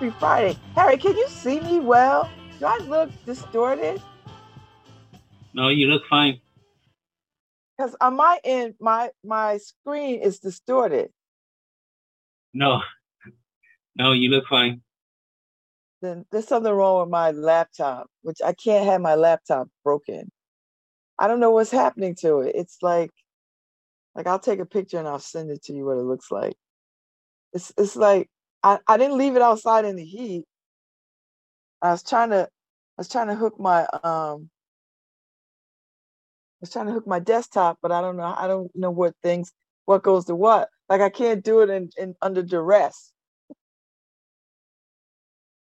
Happy Friday. Harry, can you see me well? Do I look distorted? No, you look fine. Because on my end, my my screen is distorted. No, no, you look fine. Then there's something wrong with my laptop, which I can't have my laptop broken. I don't know what's happening to it. It's like, like I'll take a picture and I'll send it to you what it looks like. It's it's like I, I didn't leave it outside in the heat. I was trying to I was trying to hook my um I was trying to hook my desktop, but I don't know. I don't know what things what goes to what. Like I can't do it in, in under duress.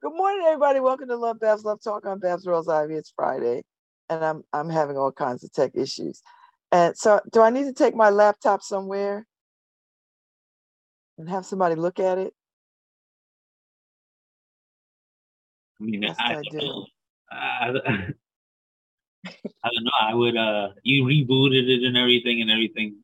Good morning, everybody. Welcome to Love Babz Love Talk. I'm Babz Rawls-Ivy. It's Friday, and I'm I'm having all kinds of tech issues. And so, do I need to take my laptop somewhere and have somebody look at it? I mean, Yes, I, I do. I, I don't know. I would. Uh, you rebooted it and everything and everything.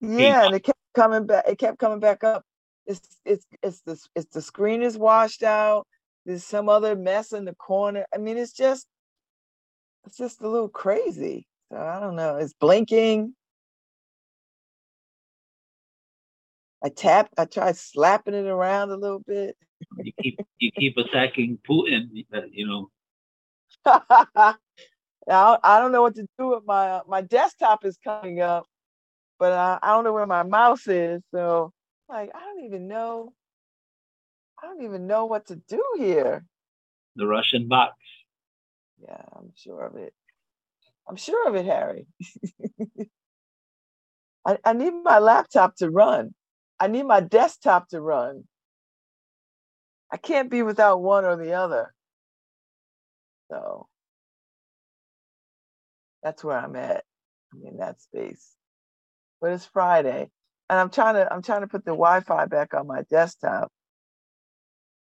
Yeah, and it kept coming back. It kept coming back up. It's it's it's the it's the screen is washed out. There's some other mess in the corner. I mean, it's just it's just a little crazy. So I don't know. It's blinking. I tapped. I tried slapping it around a little bit. You keep you keep attacking Putin. You know. now I don't know what to do with my uh, my desktop is coming up, but I, I don't know where my mouse is. So like I don't even know. I don't even know what to do here. The Russian box. Yeah, I'm sure of it. I'm sure of it, Harry. I, I need my laptop to run. I need my desktop to run. I can't be without one or the other. So that's where I'm at. I'm in that space. But it's Friday. And I'm trying to I'm trying to put the Wi-Fi back on my desktop.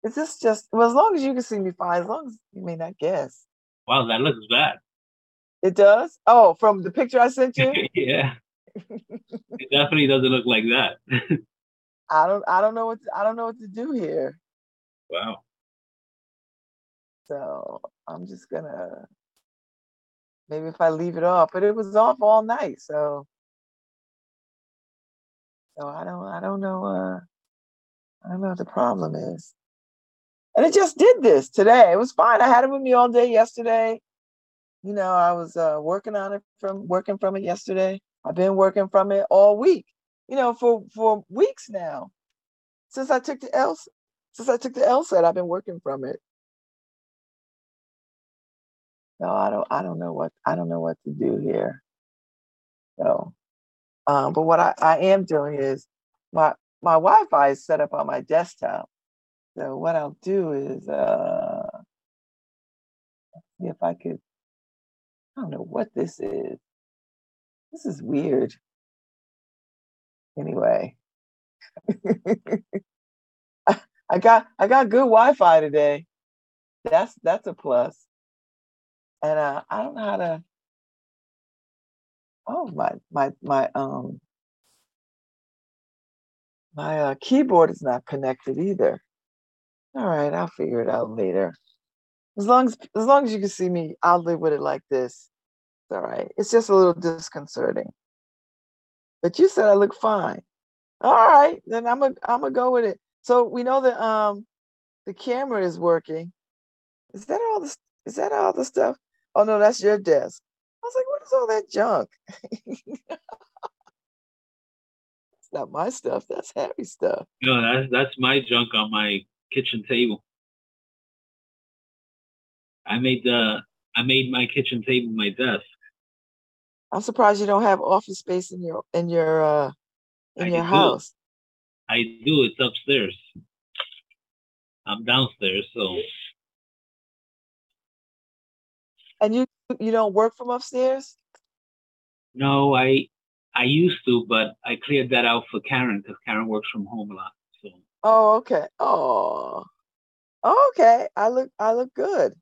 Is this just well as long as you can see me fine, as long as you may not guess. Wow, that looks bad. It does? Oh, from the picture I sent you? yeah, it definitely doesn't look like that. I don't I don't know what to, I don't know what to do here. Wow. So I'm just gonna maybe if I leave it off, but it was off all night, so so I don't I don't know uh I don't know what the problem is. And it just did this today. It was fine. I had it with me all day yesterday. You know, I was uh working on it from working from it yesterday. I've been working from it all week, you know, for for weeks now. Since I took the L since I took the LSAT, I've been working from it. No, I don't I don't know what I don't know what to do here. So um, but what I, I am doing is my my Wi-Fi is set up on my desktop. So what I'll do is uh see if I could I don't know what this is. This is weird. Anyway. I got I got good Wi-Fi today. That's that's a plus. And uh I don't know how to oh my my my um my uh, keyboard is not connected either. All right, I'll figure it out later. As long as as long as you can see me, I'll live with it like this. It's all right. It's just a little disconcerting. But you said I look fine. All right, then I'm gonna I'm gonna go with it. So we know that um the camera is working. Is that all the is that all the stuff? Oh no, that's your desk. I was like, what is all that junk? It's not my stuff. That's Harry's stuff. No, that's that's my junk on my kitchen table. I made the I made my kitchen table my desk. I'm surprised you don't have office space in your in your uh in I your house. I do. It's upstairs. I'm downstairs, so And you you don't work from upstairs? no, I I used to, but I cleared that out for Karen because Karen works from home a lot. So Oh, okay. Oh, okay. I look I look good.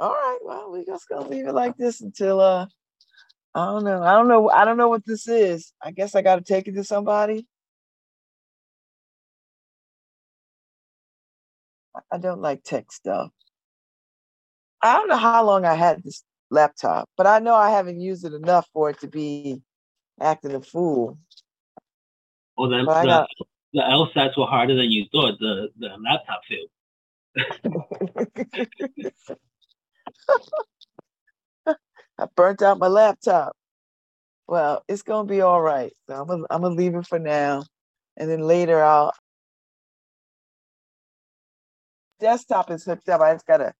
All right. Well, we just gonna leave it like this until uh I don't know. I don't know. I don't know what this is. I guess I gotta take it to somebody. I don't like tech stuff. I don't know how long I had this laptop, but I know I haven't used it enough for it to be acting a fool. Well, the, the, got- the LSATs were harder than you thought. The the laptop failed. I burnt out my laptop. Well, it's gonna be all right. So I'm gonna I'm gonna leave it for now, and then later I'll. Desktop is hooked up. I just gotta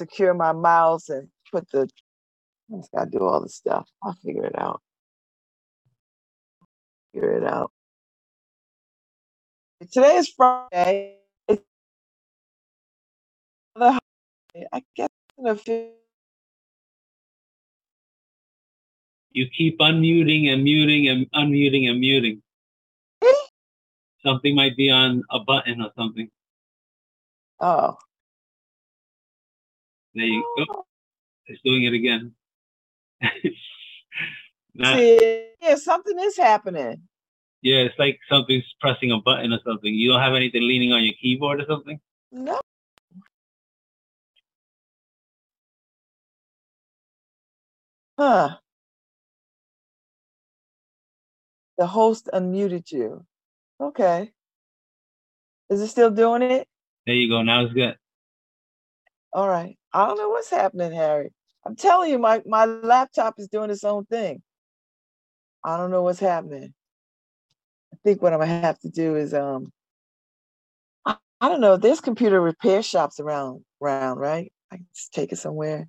secure my mouse and put the. I just gotta do all the stuff. I'll figure it out. Figure it out. Today is Friday. It's another holiday. I guess in a few You keep unmuting and muting and unmuting and muting. Something might be on a button or something. Oh. There you go. Oh. It's doing it again. Not- See, yeah, something is happening. yeah, it's like something's pressing a button or something. You don't have anything leaning on your keyboard or something? No. Huh. The host unmuted you. Okay. Is it still doing it? There you go. Now it's good. All right. I don't know what's happening, Harry. I'm telling you, my, my laptop is doing its own thing. I don't know what's happening. I think what I'm gonna have to do is um I, I don't know, there's computer repair shops around around, right? I can just take it somewhere.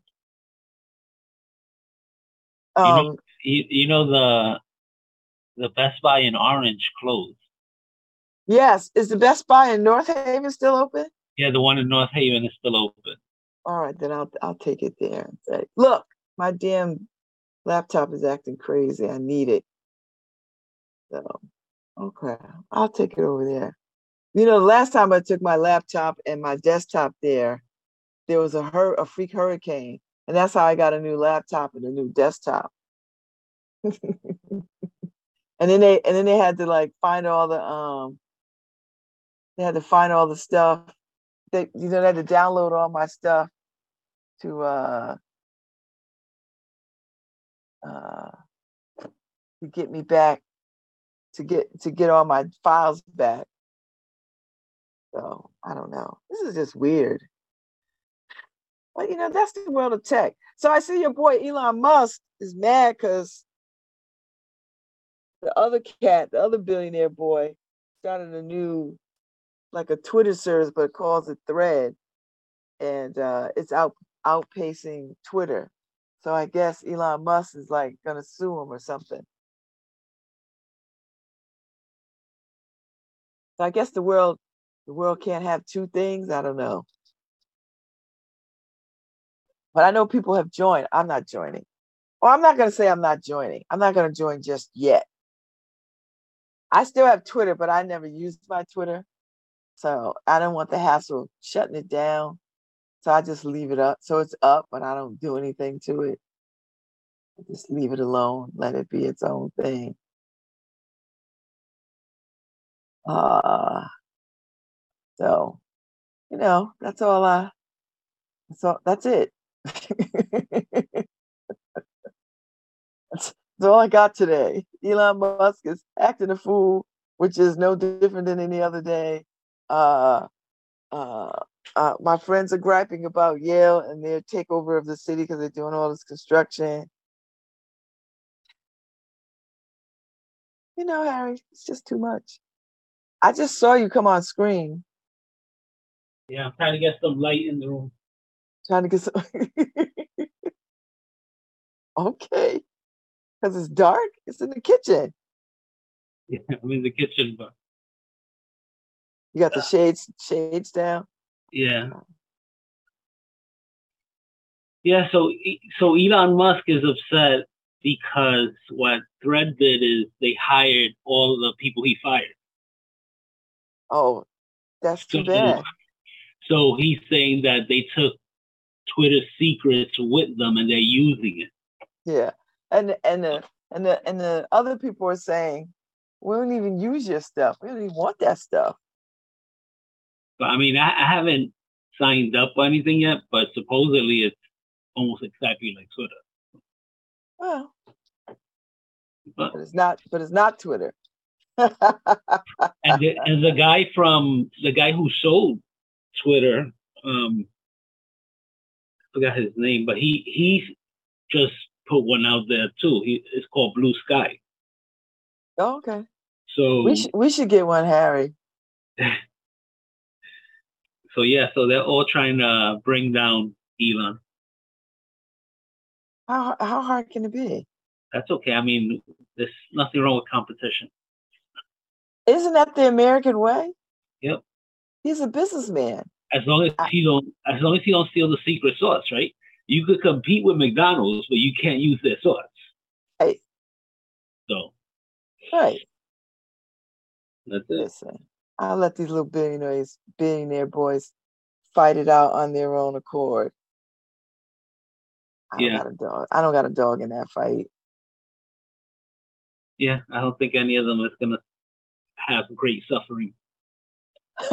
know- Um You, you know the the Best Buy in Orange closed. Yes, is the Best Buy in North Haven still open? Yeah, the one in North Haven is still open. All right, then I'll I'll take it there and say, look, my damn laptop is acting crazy. I need it. So okay, I'll take it over there. You know, the last time I took my laptop and my desktop there, there was a hur- a freak hurricane, and that's how I got a new laptop and a new desktop. and then they and then they had to like find all the um they had to find all the stuff. They you know they had to download all my stuff to uh uh to get me back to get to get all my files back. So I don't know. This is just weird. But you know, that's the world of tech. So I see your boy Elon Musk is mad because the other cat, the other billionaire boy, started a new like a Twitter service, but calls it Thread, and uh, it's out outpacing Twitter. So I guess Elon Musk is like gonna sue him or something. So I guess the world the world can't have two things. I don't know. But I know people have joined. I'm not joining. Well, I'm not gonna say I'm not joining. I'm not gonna join just yet. I still have Twitter, but I never used my Twitter. So I don't want the hassle of shutting it down. So I just leave it up. So it's up, but I don't do anything to it. I just leave it alone, let it be its own thing. Uh so you know, that's all I that's all that's it. that's, that's all I got today. Elon Musk is acting a fool, which is no different than any other day. Uh uh uh, my friends are griping about Yale and their takeover of the city because they're doing all this construction. You know, Harry, it's just too much. I just saw you come on screen Yeah, I'm trying to get some light in the room. trying to get some. okay, because it's dark. It's in the kitchen. Yeah, I'm in the kitchen, but You got the uh, shades shades down. yeah. Oh. Yeah, so so Elon Musk is upset because what Thread did is they hired all the people he fired. Oh, that's too So- bad. So he's saying that they took Twitter secrets with them and they're using it. Yeah, and and the and the and the other people are saying, we don't even use your stuff. We don't even want that stuff. But I mean, I, I haven't signed up or anything yet, but supposedly it's almost exactly like Twitter. Well, But but it's not. But it's not Twitter. and the, and the guy from the guy who sold Twitter, um, I forgot his name, but he he just put one out there too. He it's called Blue Sky. oh, okay. So We should we should get one, Harry. so yeah, so they're all trying to bring down Elon. How how hard can it be? That's okay. I mean, there's nothing wrong with competition. Isn't that the American way? Yep. He's a businessman. As long as I- he don't, as long as he don't steal the secret sauce, right? You could compete with McDonald's, but you can't use their sauce. Right. So Right. that's it. Listen, I'll let these little billionaires, billionaire boys fight it out on their own accord. I don't got a dog. I don't got a dog in that fight. Yeah, I don't think any of them is gonna have great suffering.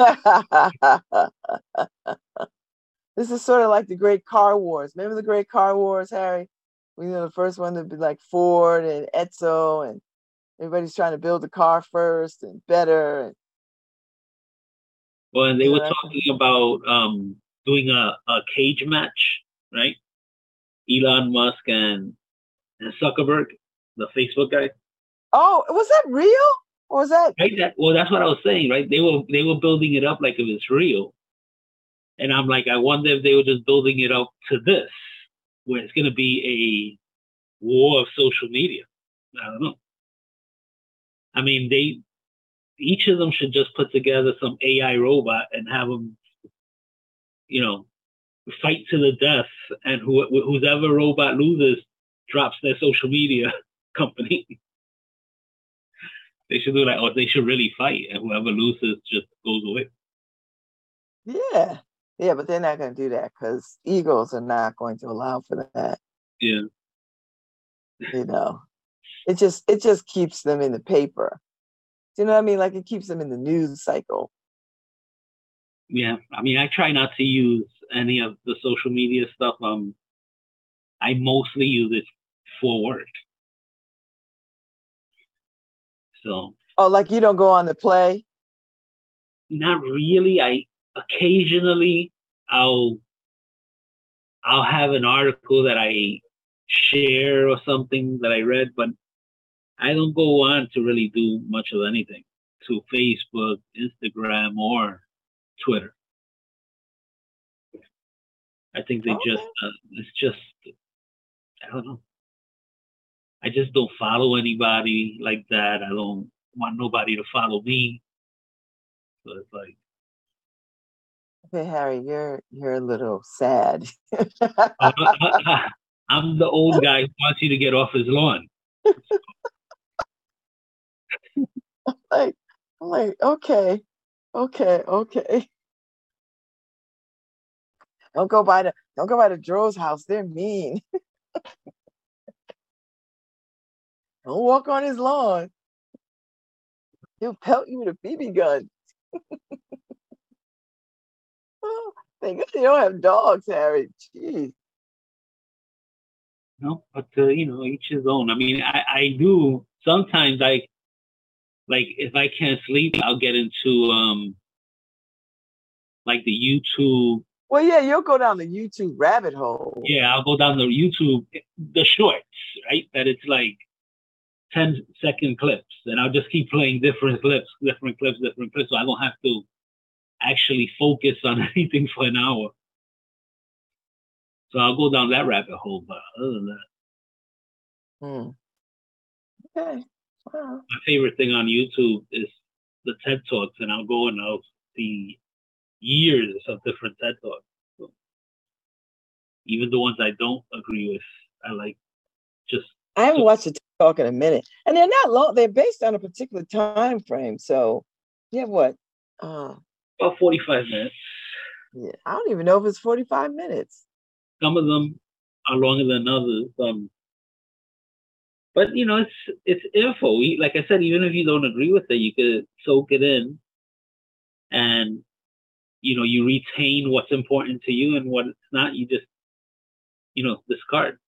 this is sort of like the great car wars. Remember the great car wars, Harry? We know the first one to be like Ford and Etzo, and everybody's trying to build the car first and better. And Well, and they Yeah, were talking about um, doing a, a cage match, right? Elon Musk and, and Zuckerberg, the Facebook guy. oh, was that real? Or was that? Right? That, well, that's what I was saying, right? They were they were building it up like it was real, and I'm like, I wonder if they were just building it up to this, where it's gonna be a war of social media. I don't know. I mean, they each of them should just put together some AI robot and have them, you know, fight to the death, and who whoever robot loses drops their social media company. They should do like, or they should really fight, and whoever loses just goes away. Yeah, yeah, but they're not going to do that because egos are not going to allow for that. Yeah, You know, it just it just keeps them in the paper. Do you know what I mean? Like it keeps them in the news cycle. yeah. I mean, I try not to use any of the social media stuff. Um, I mostly use it for work. So Oh, like you don't go on the play. not really. I occasionally I'll I'll have an article that I share or something that I read, but I don't go on to really do much of anything to Facebook, Instagram, or Twitter. I think they just, uh, it's just I don't know. I just don't follow anybody like that. I don't want nobody to follow me. So it's like Okay, Harry, you're you're a little sad. I'm the old guy who wants you to get off his lawn. like I'm like, okay, okay, okay. Don't go by the don't go by the Dro's house. They're mean. don't walk on his lawn. He'll pelt you with a BB gun. oh, thank God they don't have dogs, Harry. Jeez. No, but uh, you know, each his own. I mean, I, I do sometimes. I like if I can't sleep, I'll get into um like the YouTube. Well, yeah, you'll go down the YouTube rabbit hole. Yeah, I'll go down the YouTube, the shorts, right? That it's like 10 second clips, and I'll just keep playing different clips, different clips, different clips, so I don't have to actually focus on anything for an hour. So I'll go down that rabbit hole, but other than that. Hmm. Okay. Wow. my favorite thing on YouTube is the TED Talks, and I'll go and I'll see years of different TED Talks. So even the ones I don't agree with, I like just I haven't So- watched a talk in a minute, and they're not long. They're based on a particular time frame. So, yeah, what? Uh, about 45 minutes. yeah, I don't even know if it's forty-five minutes. Some of them are longer than others. Um, but you know, it's it's info. We- Like I said, even if you don't agree with it, you could soak it in, and you know, you retain what's important to you and what's not, you just, you know, discard.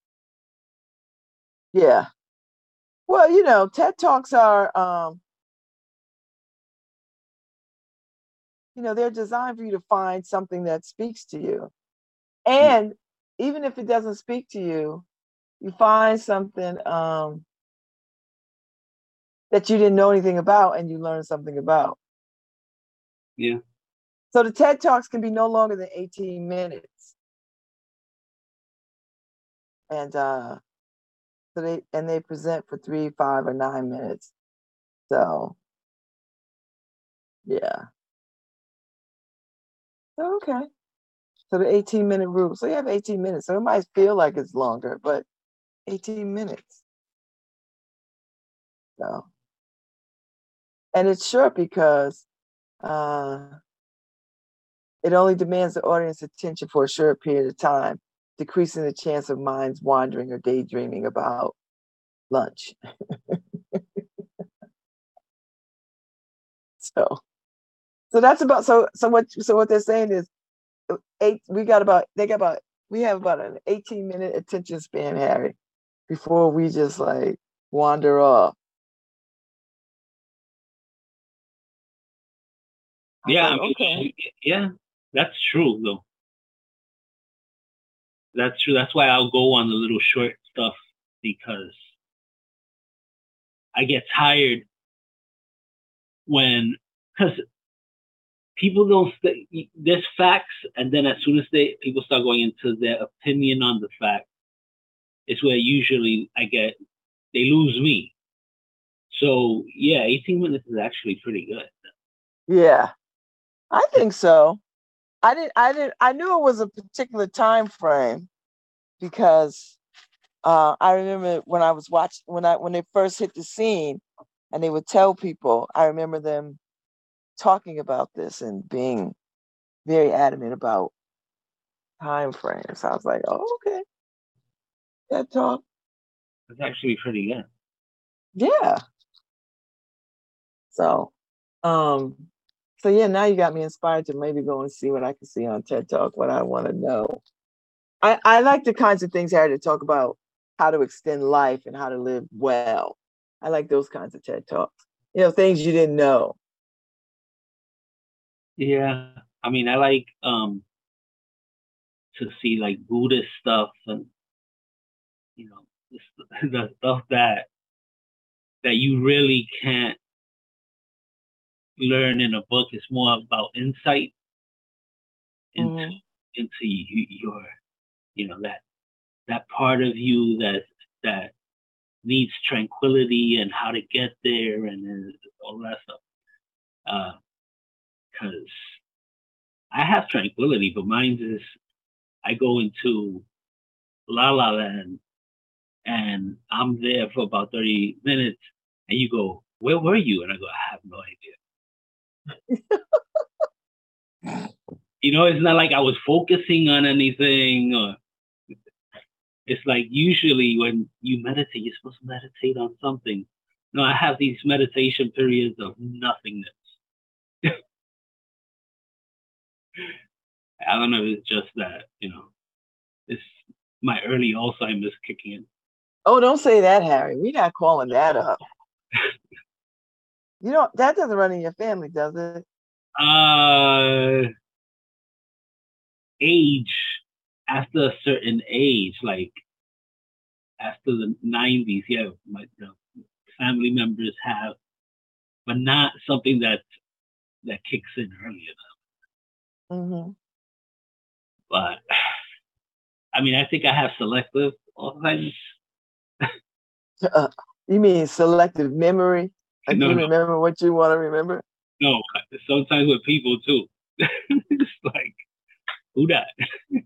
Yeah. Well, you know, TED Talks are, um, you know, they're designed for you to find something that speaks to you. Hmm. And even if it doesn't speak to you, you find something um, that you didn't know anything about and you learn something about. Yeah. So the TED Talks can be no longer than 18 minutes. And uh so they and they present for three, five, or nine minutes. So yeah. Okay. So the 18 minute rule. So you have 18 minutes. So it might feel like it's longer, but 18 minutes. So and it's short because uh it only demands the audience attention for a short period of time, decreasing the chance of minds wandering or daydreaming about lunch. so so that's about so so what so what they're saying is uh, eight we got about they got about we have about an 18 minute attention span, Harry, before we just like wander off. Yeah, like, I okay. Yeah, that's true, though. That's true. That's why I'll go on the little short stuff because I get tired when because people don't st- there's facts and then as soon as they people start going into their opinion on the fact it's where usually i get they lose me so yeah 18 minutes is actually pretty good yeah i think so I didn't I didn't I knew it was a particular time frame because uh, I remember when I was watching when I when they first hit the scene and they would tell people, I remember them talking about this and being very adamant about time frames. I was like, oh, okay. That talk. It's actually pretty good. Yeah. So um so yeah, now you got me inspired to maybe go and see what I can see on TED Talk, what I want to know. I, I like the kinds of things Harry to talk about how to extend life and how to live well. I like those kinds of TED Talks. You know, things you didn't know. Yeah. I mean I like um to see like Buddhist stuff and the stuff that that you really can't learn in a book. It's more about insight into mm-hmm. into your you know that that part of you that that needs tranquility and how to get there and all that stuff. Because uh, I have tranquility, but mine is I go into La La Land and I'm there for about 30 minutes and you go, where were you? And I go, I have no idea you know, it's not like I was focusing on anything or it's like usually when you meditate, you're supposed to meditate on something. No, I have these meditation periods of nothingness. I don't know if it's just that, you know, it's my early Alzheimer's kicking in. Oh, don't say that, Harry. We're not calling that up. You know that doesn't run in your family, does it? Uh, age after a certain age, like after the nineties, yeah, my family members have, but not something that that kicks in earlier. Mm-hmm. But I mean, I think I have selective Alzheimer's. Uh, you mean selective memory? Like no, you no. remember what you want to remember? No, sometimes with people too. it's like, who that?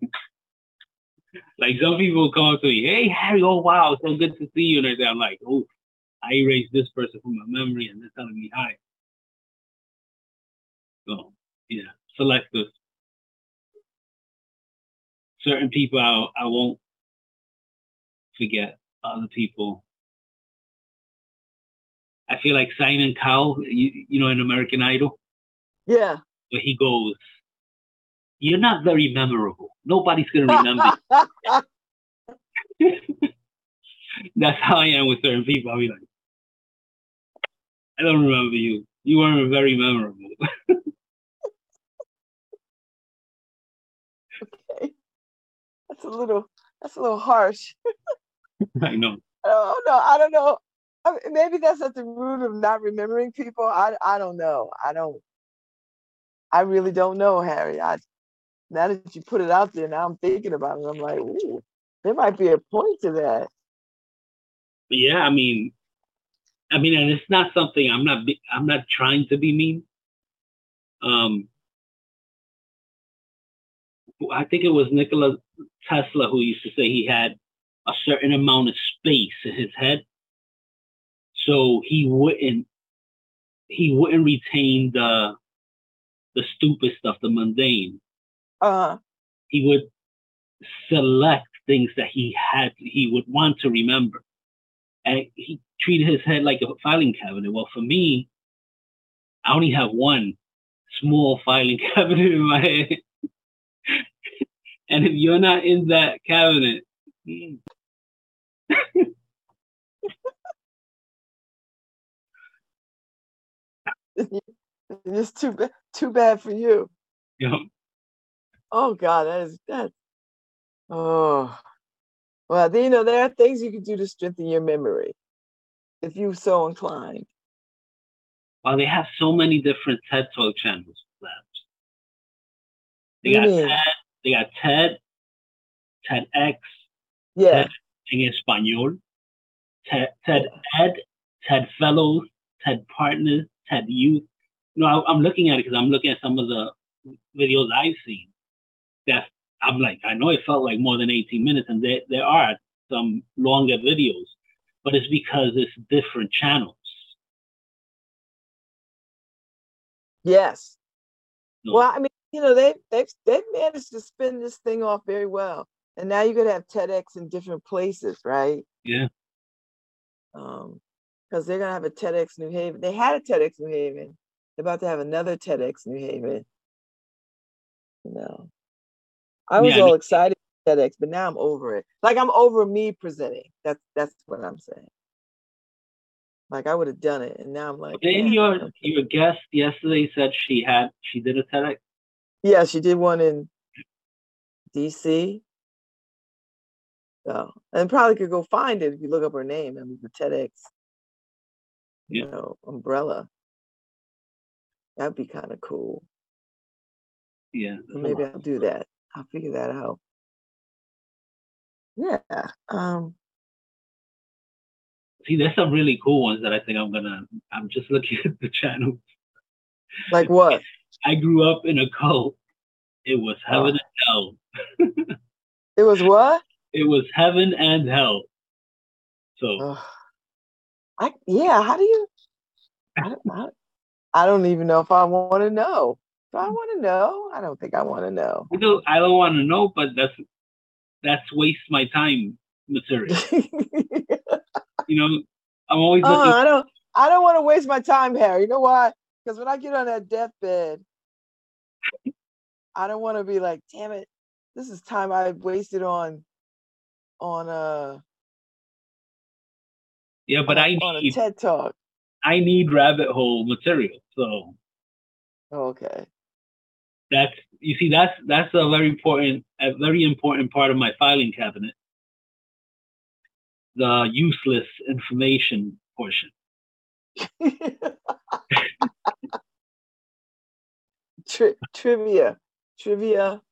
like some people come to me, hey Harry, oh wow, so good to see you. And I'm like, oh, I erased this person from my memory and they're telling me hi. So yeah, selective. Certain people I, I won't forget. Other people I feel like Simon Cowell, you, you know, in American Idol. Yeah. Where he goes, you're not very memorable. Nobody's gonna remember. That's how I am with certain people. I'll be like, I don't remember you. You weren't very memorable. okay. That's a little that's a little harsh. I know. Oh no, I don't know. I mean, maybe that's at the root of not remembering people. I I don't know. I don't. I really don't know, Harry. I now that you put it out there, now I'm thinking about it. I'm like, ooh, there might be a point to that. Yeah, I mean, I mean, and it's not something I'm not. I'm not trying to be mean. Um, I think it was Nikola Tesla who used to say he had a certain amount of space in his head, so he wouldn't he wouldn't retain the the stupid stuff, the mundane. Uh-huh. He would select things that he had he would want to remember. And he treated his head like a filing cabinet. Well, for me, I only have one small filing cabinet in my head. and if you're not in that cabinet, it's too bad too bad for you. Yeah. Oh God, that is that. Oh, well, you know there are things you can do to strengthen your memory, if you so inclined. Well, they have so many different TED Talk channels. They got Mm. TED. They got TED, TEDx, Yeah, TED en español, TED, TED Ed, TED Fellows, TED Partners, TED Youth. You know, I, I'm looking at it because I'm looking at some of the videos I've seen. that I'm like, I know it felt like more than 18 minutes, and there there are some longer videos, but it's because it's different channels. yes. No. Well, I mean, you know, they they've they've managed to spin this thing off very well, and now you're gonna have TEDx in different places, right? Yeah. Um, because they're gonna have a TEDx New Haven. They had a TEDx New Haven. They're about to have another TEDx New Haven. You know, I was Yeah, I all mean- excited for TEDx, but now I'm over it. Like I'm over me presenting. That's that's what I'm saying. Like I would have done it, and now I'm like, Didn't "Eh, your okay." your guest yesterday said she had she did a TEDx? yeah, she did one in DC. So, and probably could go find it if you look up her name. I mean, the TEDx, you Yeah. know, umbrella. That'd be kind of cool. Yeah. Maybe I'll do that. I'll figure that out. Yeah. Um. See, there's some really cool ones that I think I'm gonna. I'm just looking at the channel. Like what? I grew up in a cult. It was heaven and hell. It was what? It was heaven and hell. So Ugh. I yeah. How do you? I don't, I, I don't even know if I want to know. Do I want to know? I don't think I want to know. I don't. I don't want to know, but that's that's waste my time material. You know, I'm always Uh, looking. I don't. I don't want to waste my time, Harry. You know why? Because when I get on that deathbed, I don't want to be like, damn it, this is time I wasted on, on uh, yeah, but I I a- on a need TED talk. I need rabbit hole material. So Okay. that's you see that's that's a very important a very important part of my filing cabinet. The useless information portion. Tri- trivia, trivia,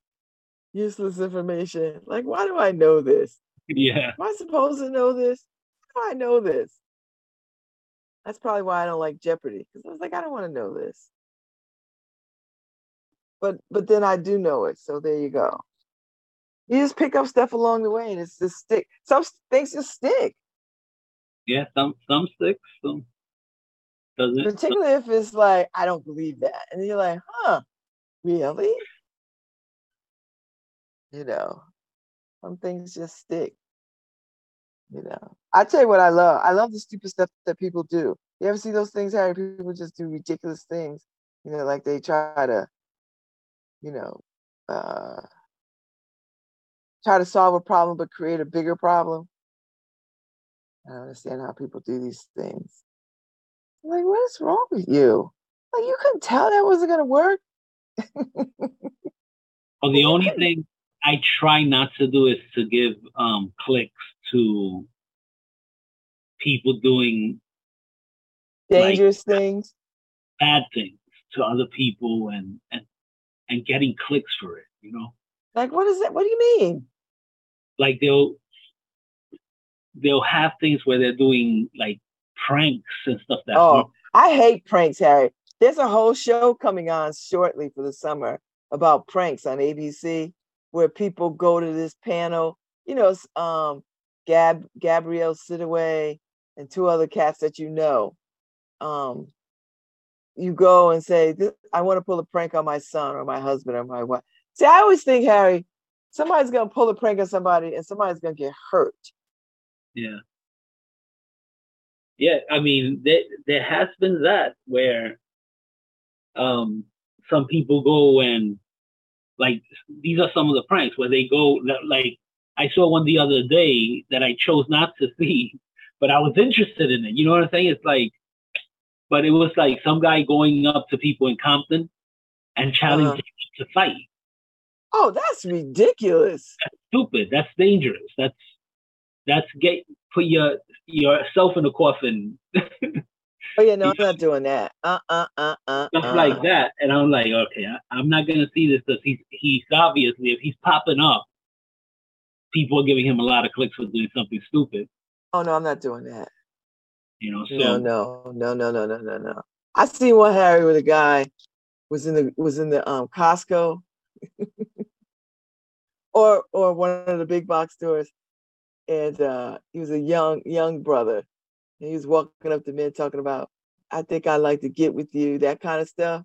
useless information. Like, why do I know this? Yeah. Am I supposed to know this? Do I know this? That's probably why I don't like Jeopardy because I was like, I don't want to know this. But but then I do know it, so there you go. You just pick up stuff along the way, and it's just stick. Some things just stick, Yeah, some some sticks, some doesn't. particularly if it's like I don't believe that, and you're like, huh, really? You know, some things just stick. You know, I tell you what I love. I love the stupid stuff that people do. You ever see those things, Harry? People just do ridiculous things. You know, like they try to, you know, uh, try to solve a problem but create a bigger problem. I don't understand how people do these things. I'm like, what is wrong with you? Like, you couldn't tell that wasn't going to work. well, the only thing I try not to do is to give um, clicks to people doing dangerous like, things, bad things to other people, and and and getting clicks for it. You know, like what is that? What do you mean? Like they'll they'll have things where they're doing like pranks and stuff that. Oh, I hate pranks, Harry. There's a whole show coming on shortly for the summer about pranks on ABC, where people go to this panel. You know, um, Gab Gabrielle Sidibe and two other cats that you know. Um, you go and say, "I want to pull a prank on my son or my husband or my wife." See, I always think, Harry, somebody's gonna pull a prank on somebody and somebody's gonna get hurt. Yeah. Yeah, I mean, there there has been that where um some people go and like these are some of the pranks where they go like I saw one the other day that I chose not to see, but I was interested in it. You know what I'm saying? It's like, but it was like some guy going up to people in Compton and challenging uh-huh. to fight. Oh, that's ridiculous. That's stupid. That's dangerous. That's that's get put your yourself in a coffin. oh yeah, no, I'm not doing that. Uh uh uh uh. Stuff uh. like that, and I'm like, okay, I, am not gonna see this because he's he's obviously if he's popping up, people are giving him a lot of clicks for doing something stupid. Oh no, I'm not doing that. You know, so no, no, no, no, no, no, no, no. I seen one Harry with a guy was in the was in the um Costco or or one of the big box stores and uh, he was a young young brother. And he was walking up to men talking about, "I think I like to get with you," that kind of stuff.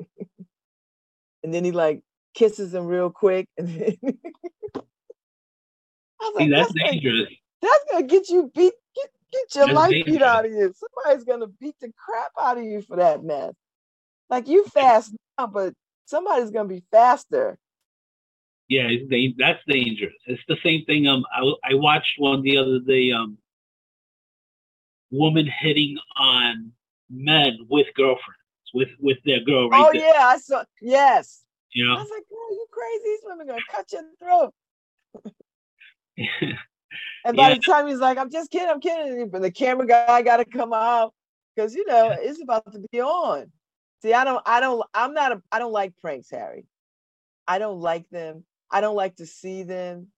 and then he like kisses him real quick, and then Like, See, that's, that's dangerous. Gonna, that's gonna get you beat. Get, get your that's life dangerous. beat out of you. Somebody's gonna beat the crap out of you for that mess. Like you fast now, but somebody's gonna be faster yeah, that's dangerous. It's the same thing. Um, I, I watched one the other day. Um, woman hitting on men with girlfriends, with with their girl. Right oh there. yeah, I saw. Yes. You know. I was like, "Girl, you crazy? These women gonna cut your throat." and by yeah. the time he's like, "I'm just kidding, I'm kidding," but the camera guy got to come out because you know it's about to be on. See, I don't, I don't, I'm not a, I don't like pranks, Harry. I don't like them. I don't like to see them.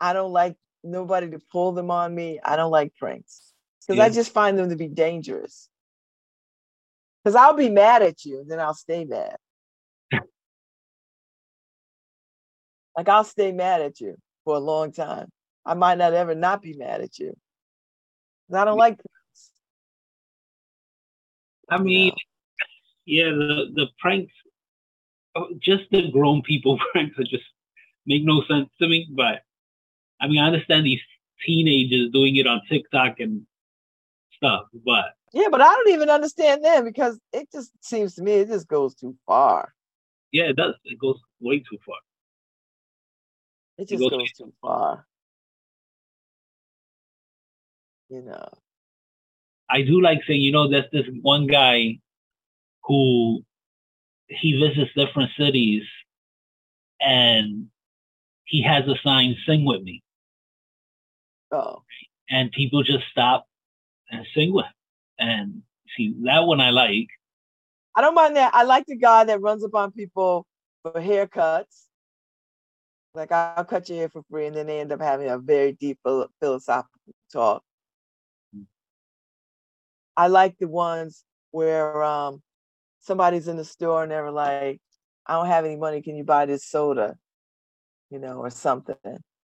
I don't like nobody to pull them on me. I don't like pranks because yeah. I just find them to be dangerous. Because I'll be mad at you and then I'll stay mad. like I'll stay mad at you for a long time. I might not ever not be mad at you. I don't like pranks. I mean, yeah, the, the pranks, oh, just the grown people pranks are just make no sense to me. But I mean, I understand these teenagers doing it on TikTok and stuff, but yeah, but I don't even understand them because it just seems to me it just goes too far. Yeah, it does. It goes way too far. It just goes, goes too far. You know. I do like saying, you know, there's this one guy who he visits different cities and he has a sign "Sing with me." Oh. And people just stop and sing with him. And see that one I like. I don't mind that. I like the guy that runs upon people for haircuts. Like I'll cut your hair for free, and then they end up having a very deep philosophical talk. Mm-hmm. I like the ones where um, somebody's in the store and they're like, "I don't have any money. Can you buy this soda?" you know, or something.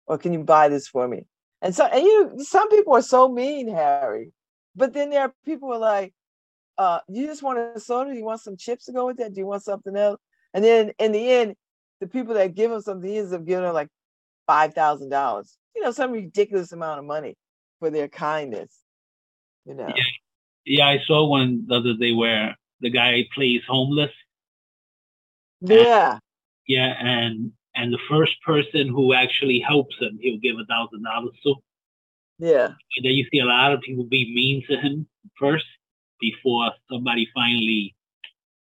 Or can you buy this for me? And so, and you, some people are so mean, Harry. But then there are people who are like, uh, you just want a soda? Do you want some chips to go with that? Do you want something else? And then in the end, the people that give them something ends up giving them like five thousand dollars. You know, some ridiculous amount of money for their kindness. You know. Yeah, yeah I saw one the other day where the guy plays homeless. Yeah. Yeah, and and the first person who actually helps him, he'll give a thousand dollars to. Yeah. And then you see a lot of people be mean to him first before somebody finally,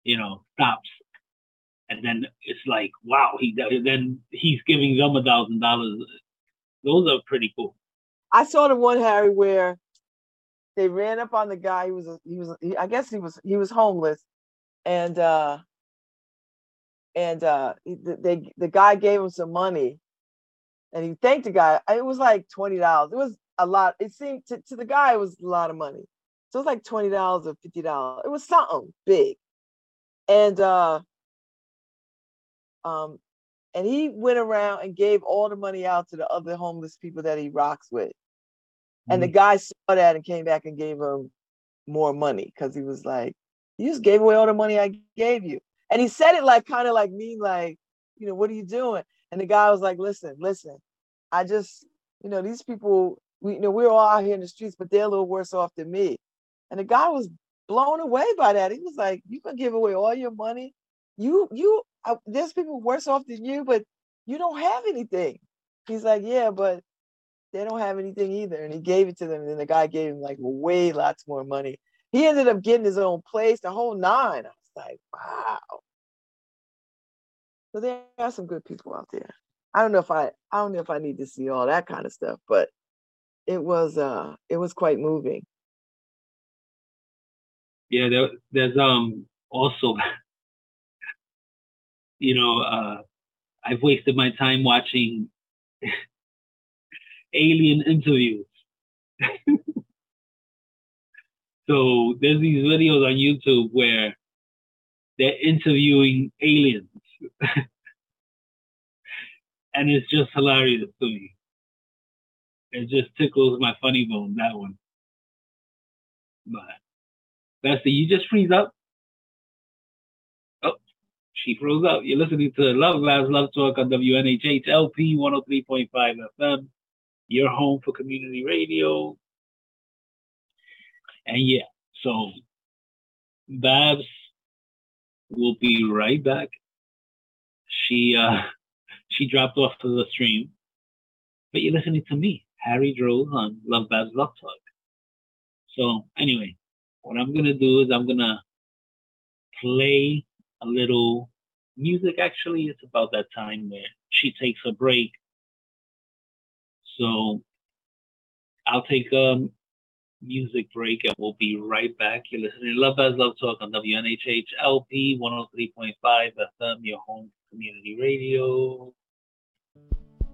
you know, stops. And then it's like, wow, he then he's giving them a thousand dollars. Those are pretty cool. I saw the one Harry where they ran up on the guy. He was he was he, I guess he was he was homeless, and uh and uh they the guy gave him some money, and he thanked the guy. It was like twenty dollars. It was a lot. It seemed to, to the guy it was a lot of money. So it was like twenty dollars or fifty dollars. It was something big, and uh um and he went around and gave all the money out to the other homeless people that he rocks with. And the mm-hmm. guy saw that and came back and gave him more money because he was like, You just gave away all the money I gave you. And he said it like kind of like me, like, you know, what are you doing? And the guy was like, Listen, listen, I just, you know, these people, we you know, we're all out here in the streets, but they're a little worse off than me. And the guy was blown away by that. He was like, You can give away all your money. You, you, uh, there's people worse off than you, but you don't have anything. He's like, Yeah, but they don't have anything either. And he gave it to them. And then the guy gave him like way lots more money. He ended up getting his own place, the whole nine. I was like, wow. So there are some good people out there. I don't know if I I don't know if I need to see all that kind of stuff, but it was uh it was quite moving. Yeah, there, there's um also you know, uh I've wasted my time watching alien interviews. so there's these videos on YouTube where they're interviewing aliens. and it's just hilarious to me. It just tickles my funny bone, that one. But Bessie, you just freeze up. She froze up. You're listening to Love Babz Love Talk on WNHH LP 103.5 FM your home for community radio. And yeah, so Babz will be right back. She uh she dropped off to the stream. But you're listening to me, Harry Droz on Love Babz Love Talk. So anyway, what I'm gonna do is I'm gonna play a little music actually. It's about that time where she takes a break so I'll take a music break and we'll be right back. You're listening to Love Babz Love Talk on WNHH LP 103.5 FM, your home community radio.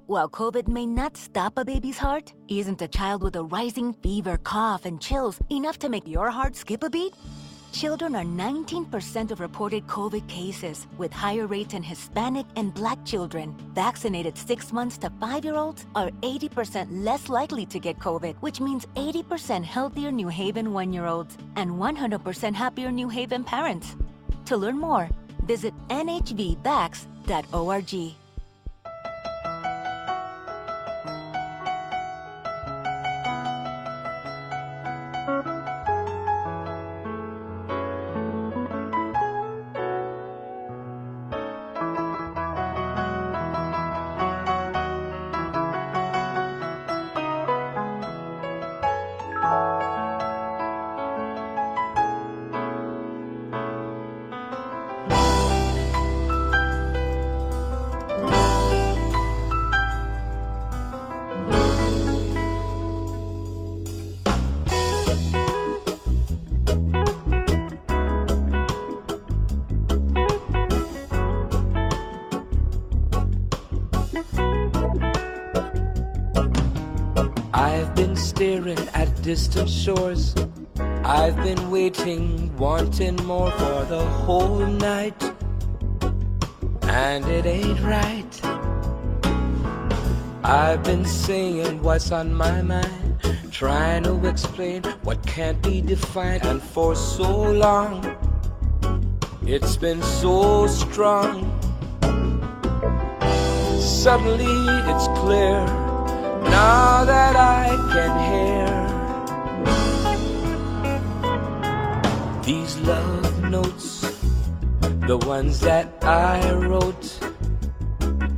While COVID may not stop a baby's heart, isn't a child with a rising fever, cough, and chills enough to make your heart skip a beat? Children are 19% of reported COVID cases, with higher rates in Hispanic and Black children. Vaccinated 6 months to 5 year olds are 80% less likely to get COVID, which means 80% healthier New Haven 1 year olds and 100% happier New Haven parents. To learn more, visit nhvvax.org. distant shores. I've been waiting, wanting more for the whole night, and it ain't right. I've been saying what's on my mind, trying to explain what can't be defined, and for so long, it's been so strong. Suddenly it's clear now that I can hear These love notes, the ones that I wrote,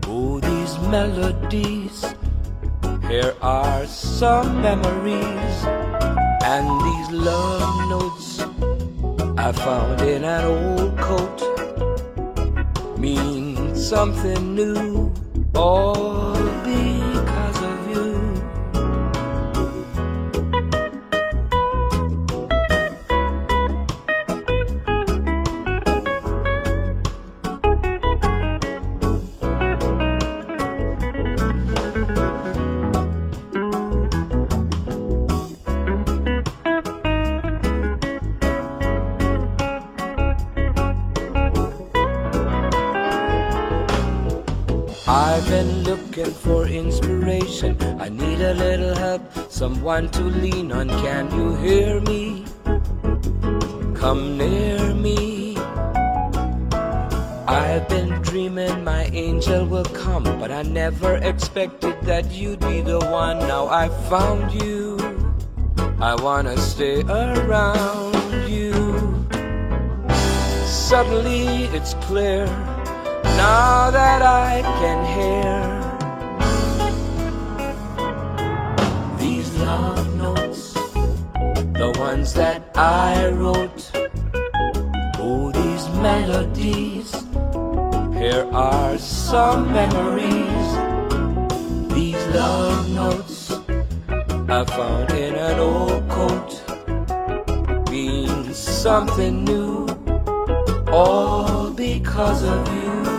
Oh, these melodies. Here are some memories and these love notes I found in an old coat mean something new. All someone to lean on. Can you hear me? Come near me. I've been dreaming my angel will come, but I never expected that you'd be the one. Now I found you. I wanna stay around you. Suddenly it's clear now that I can hear that I wrote. Oh, these melodies, here are some memories. These love notes I found in an old coat mean something new, all because of you.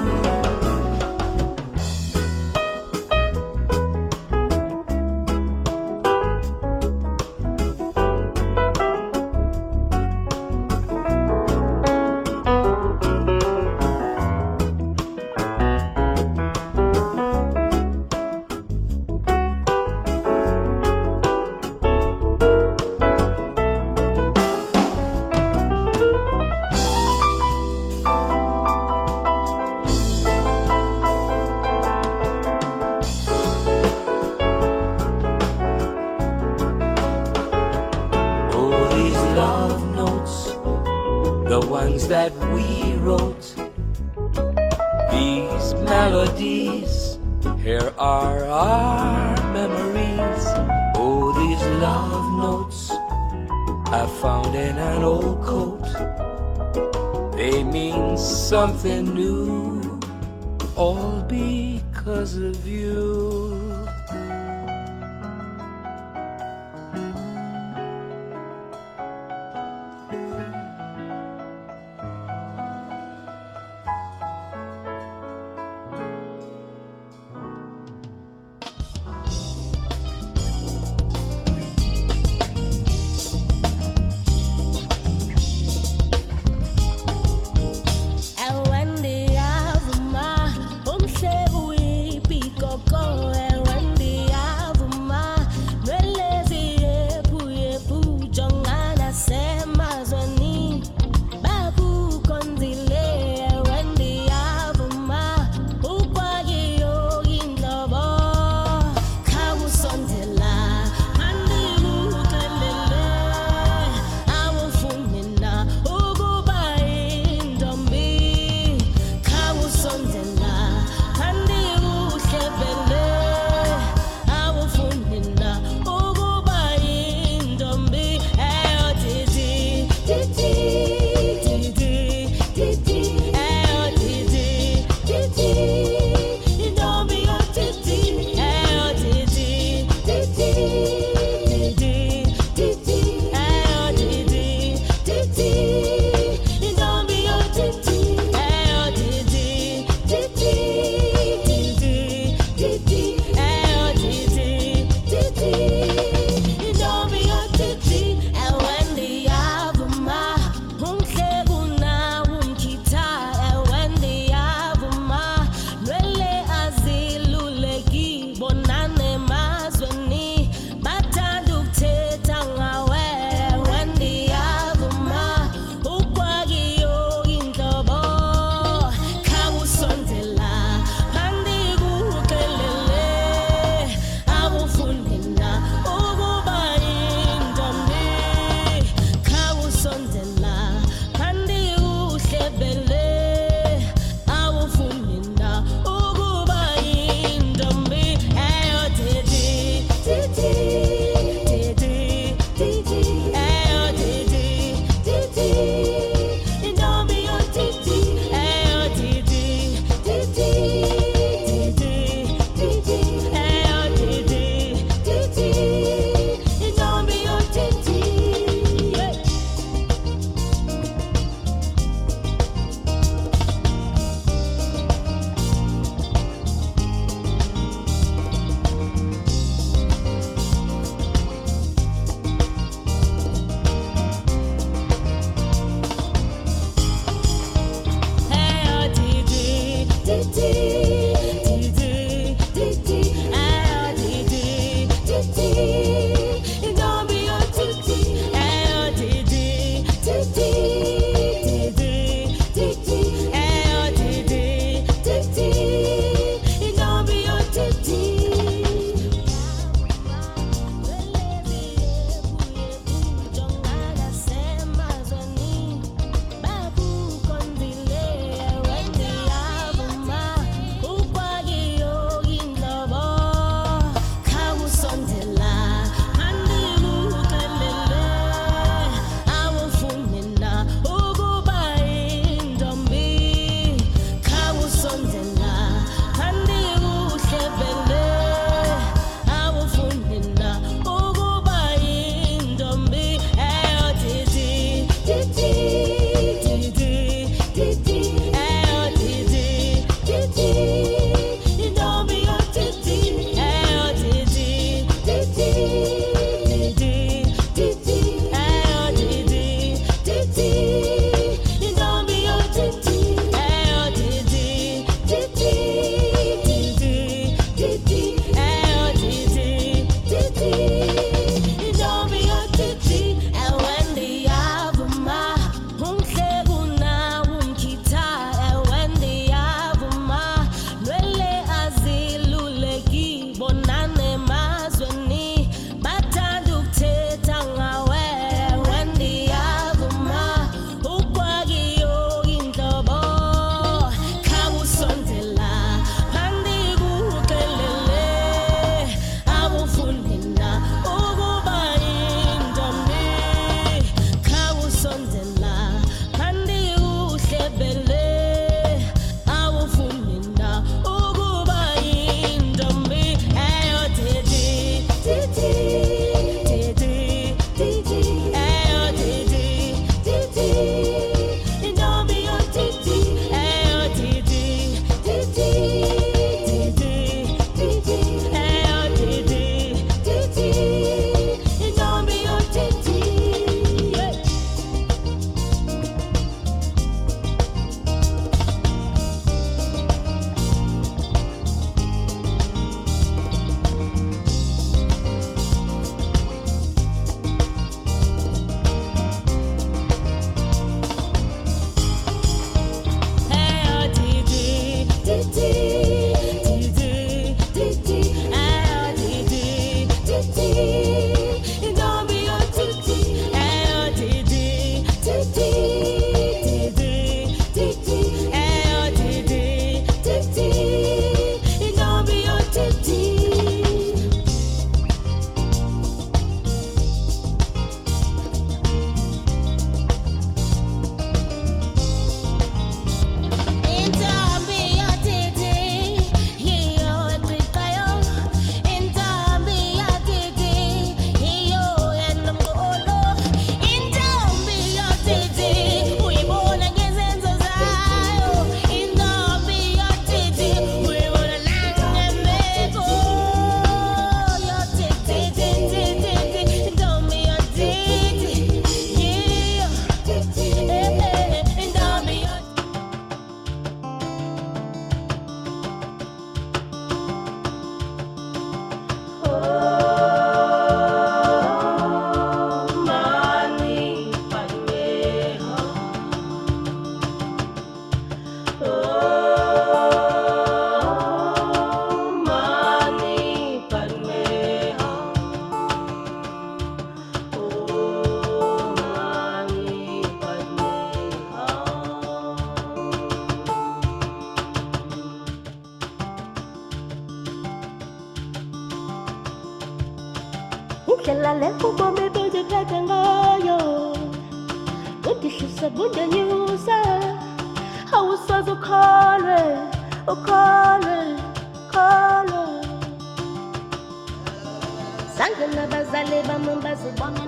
sangena bazale bamwe bazibona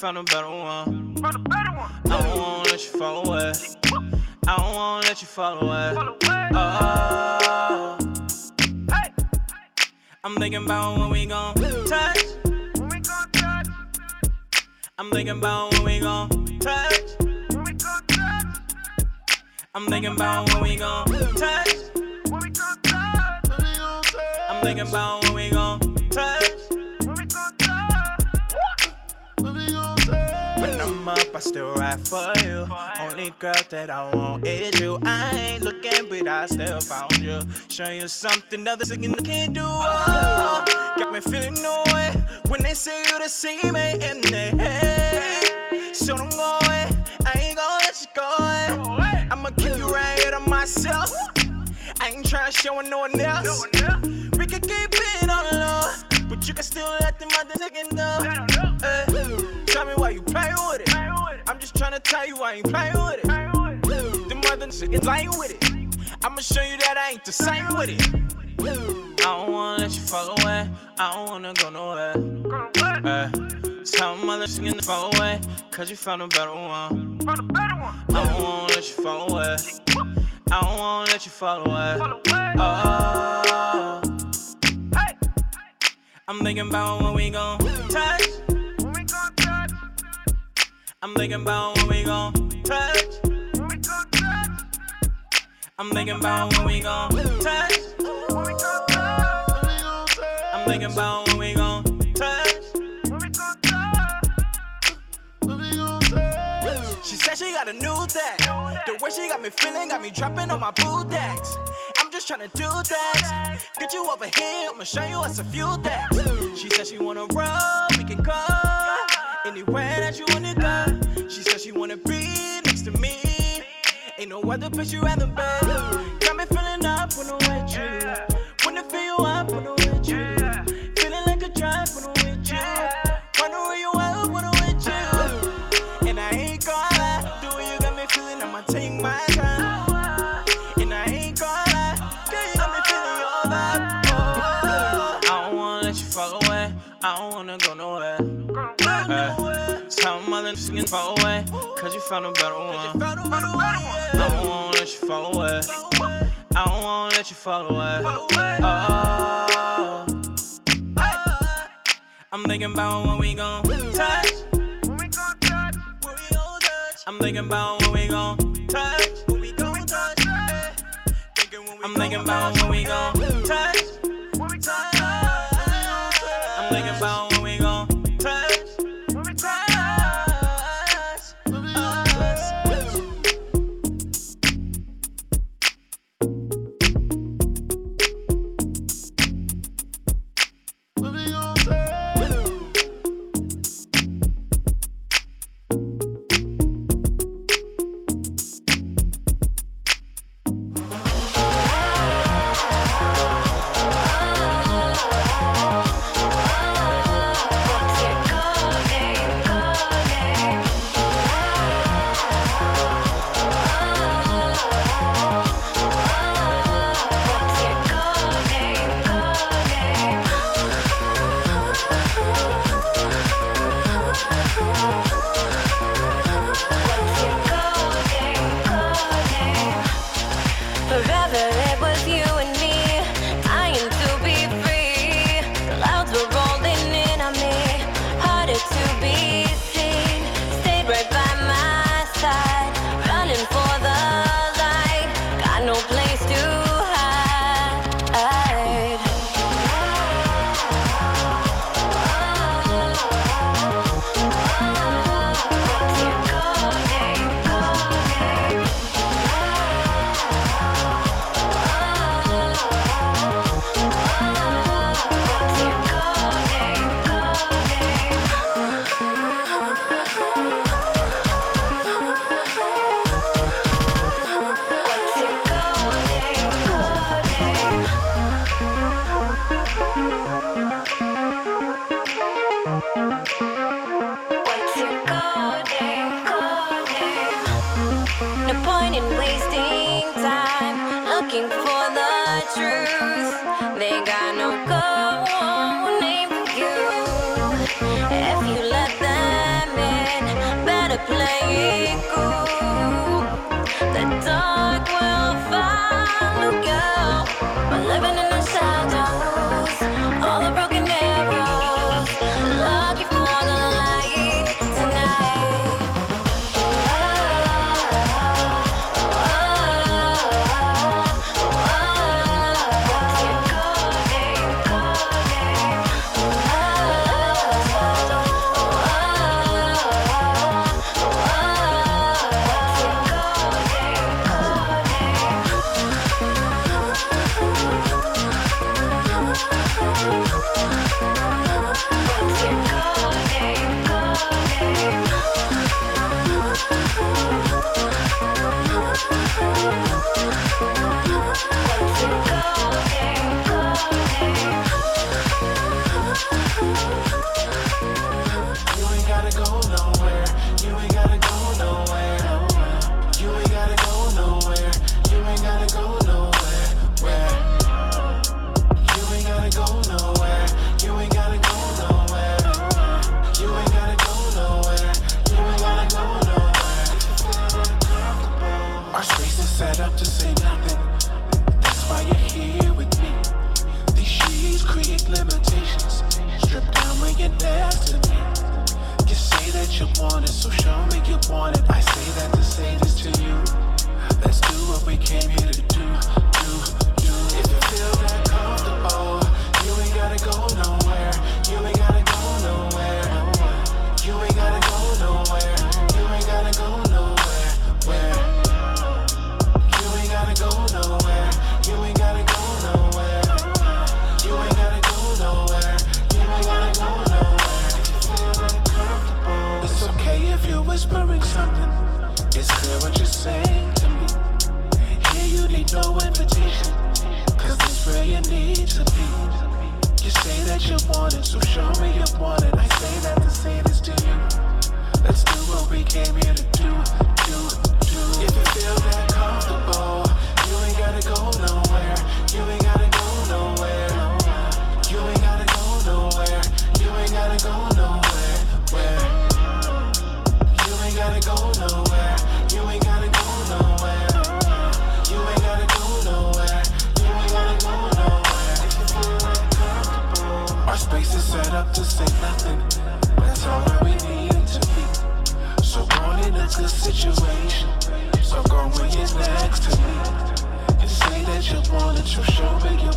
found a better one. Found a better one. I don't wanna let you fall away. I don't wanna let you fall away. Oh. Hey. I'm thinking about when we gon' touch. When we gon' touch. I'm thinking about when we gon' touch. When we gon' touch. I'm thinking about when we gon' touch. When we gon' touch. I'm thinking about still ride for you. Only girl that I want is you. I ain't looking, but I still found you. Show you something other others can't do. Oh, got me feeling no way when they say you the same in their head. So don't go away. I ain't gonna let you go. Away. I'ma keep you right here to myself. I ain't trying to show no one else. We can keep it on low, but you can still let them other niggas know. Tell me why you play with it tryna tell you I ain't playing with it. The mother is lying with it. I'ma show you that I ain't the same with it. I don't wanna let you fall away. I don't wanna go nowhere. Eh, hey, tell my lips in the fuck away. Cause you found a better one. I don't wanna let you fall away. I don't wanna let you fall away. Oh. I'm thinking about when we gon' touch. I'm thinking about when we gon' touch. I'm thinking about when we gon' touch. I'm thinking about when we gon' touch. She said she got a new thing. The way she got me feeling got me dropping on my blue decks. I'm just tryna do that. Get you over here, I'ma show you us a few things. She said she wanna roll, we can go anywhere that you wanna go. She said she wanna be next to me. Ain't no other place you'd rather be. Got me feeling up when I'm found a better one. I don't wanna let you fall away. I don't wanna let you fall away. Oh, I'm thinking about when we gon' touch. I'm thinking about when we gon' touch. I'm thinking about when we gon' touch. Living in the shadows, all the broken.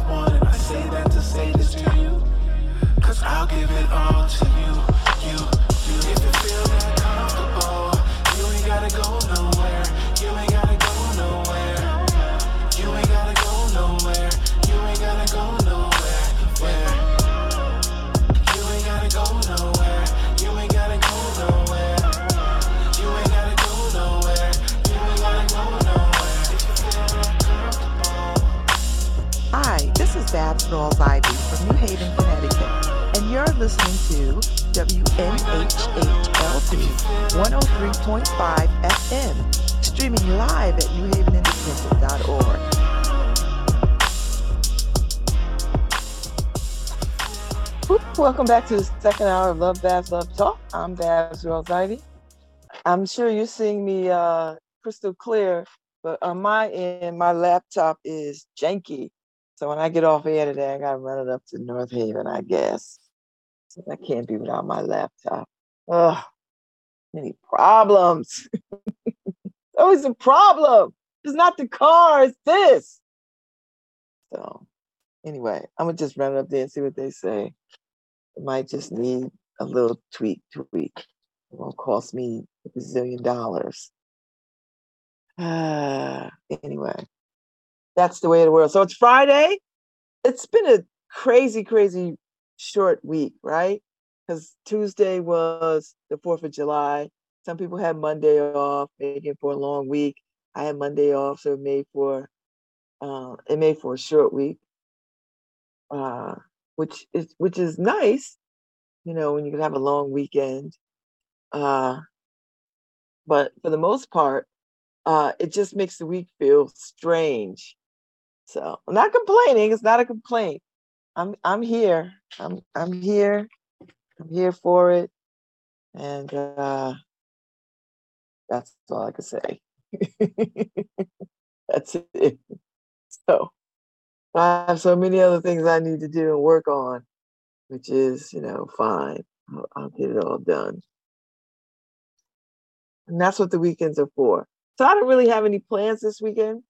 Show Babz Ivy from New Haven, Connecticut, and you're listening to WNHHLP 103.5 FM, streaming live at newhavenindependent.org. Welcome back to the second hour of Love Babz Love Talk. I'm Babz Rawls-Ivy. I'm sure you're seeing me uh, crystal clear, but on my end, my laptop is janky. So when I get off air today, I gotta run it up to North Haven, I guess. So I can't be without my laptop. Ugh, many problems. Always a problem. It's not the car, it's this. So anyway, I'm gonna just run it up there and see what they say. It might just need a little tweak, tweak. It won't cost me a bazillion dollars. Ah, anyway, that's the way of the world. So it's Friday. It's been a crazy, crazy short week, right? Because Tuesday was the 4th of July. Some people had Monday off, making for a long week. I had Monday off, so it made for uh, it made for a short week, uh, which is which is nice, you know, when you can have a long weekend. Uh, but for the most part, uh, it just makes the week feel strange. So I'm not complaining. It's not a complaint. I'm I'm here. I'm I'm here. I'm here for it. And uh, that's all I can say. that's it. So I have so many other things I need to do and work on, which is, you know, fine. I'll, I'll get it all done. And that's what the weekends are for. So I don't really have any plans this weekend.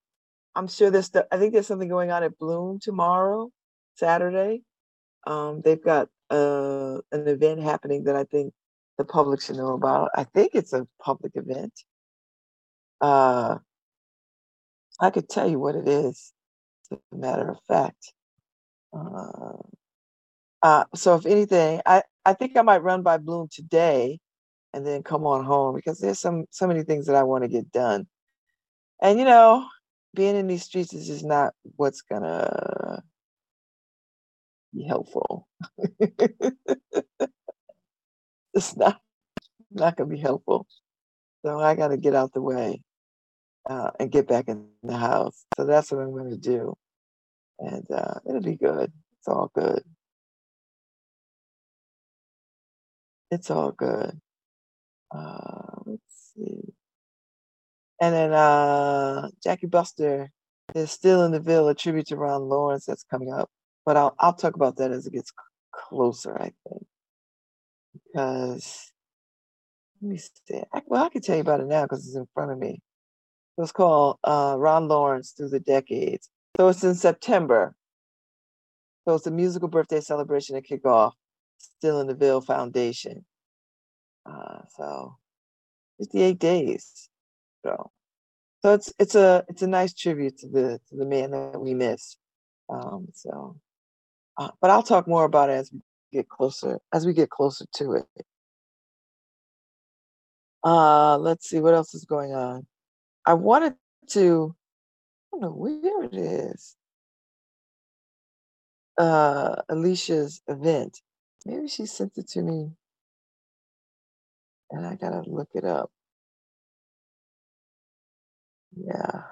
I'm sure there's, I think there's something going on at Bloom tomorrow, Saturday. Um, they've got uh, an event happening that I think the public should know about. I think it's a public event. Uh, I could tell you what it is, as a matter of fact. Uh, uh, so if anything, I, I think I might run by Bloom today and then come on home because there's some so many things that I want to get done. And you know, being in these streets is just not what's gonna be helpful. it's not not gonna be helpful. So I gotta get out the way uh, and get back in the house. So that's what I'm gonna do. And uh, it'll be good. It's all good. It's all good. Uh, let's see. And then uh, Jackie Buster is still in the Ville a tribute to Ron Lawrence that's coming up, but I'll I'll talk about that as it gets closer. I think because let me see. I, well, I can tell you about it now because it's in front of me. It was called uh, Ron Lawrence Through the Decades. So it's in September. So it's a musical birthday celebration to kick off Still in the Ville Foundation. Uh, so 58 days. So so it's it's a it's a nice tribute to the to the man that we miss. Um, so uh, but I'll talk more about it as we get closer as we get closer to it. Uh, let's see what else is going on. I wanted to I don't know where it is. Uh, Alicia's event. Maybe she sent it to me, and I gotta look it up. Yeah.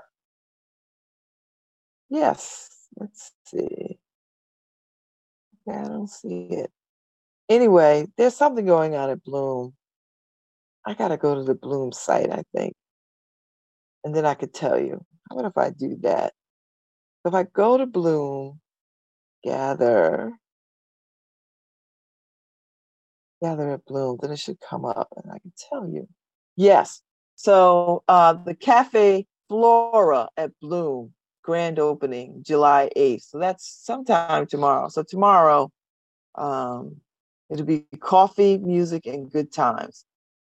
Yes. Let's see. Okay, I don't see it. Anyway, there's something going on at Bloom. I gotta go to the Bloom site, I think, and then I could tell you. How about if I do that? If I go to Bloom, gather, gather at Bloom, then it should come up and I can tell you. Yes. So uh, the Cafe Flora at Bloom, grand opening July 8th. So that's sometime tomorrow. So tomorrow, um, it'll be coffee, music, and good times.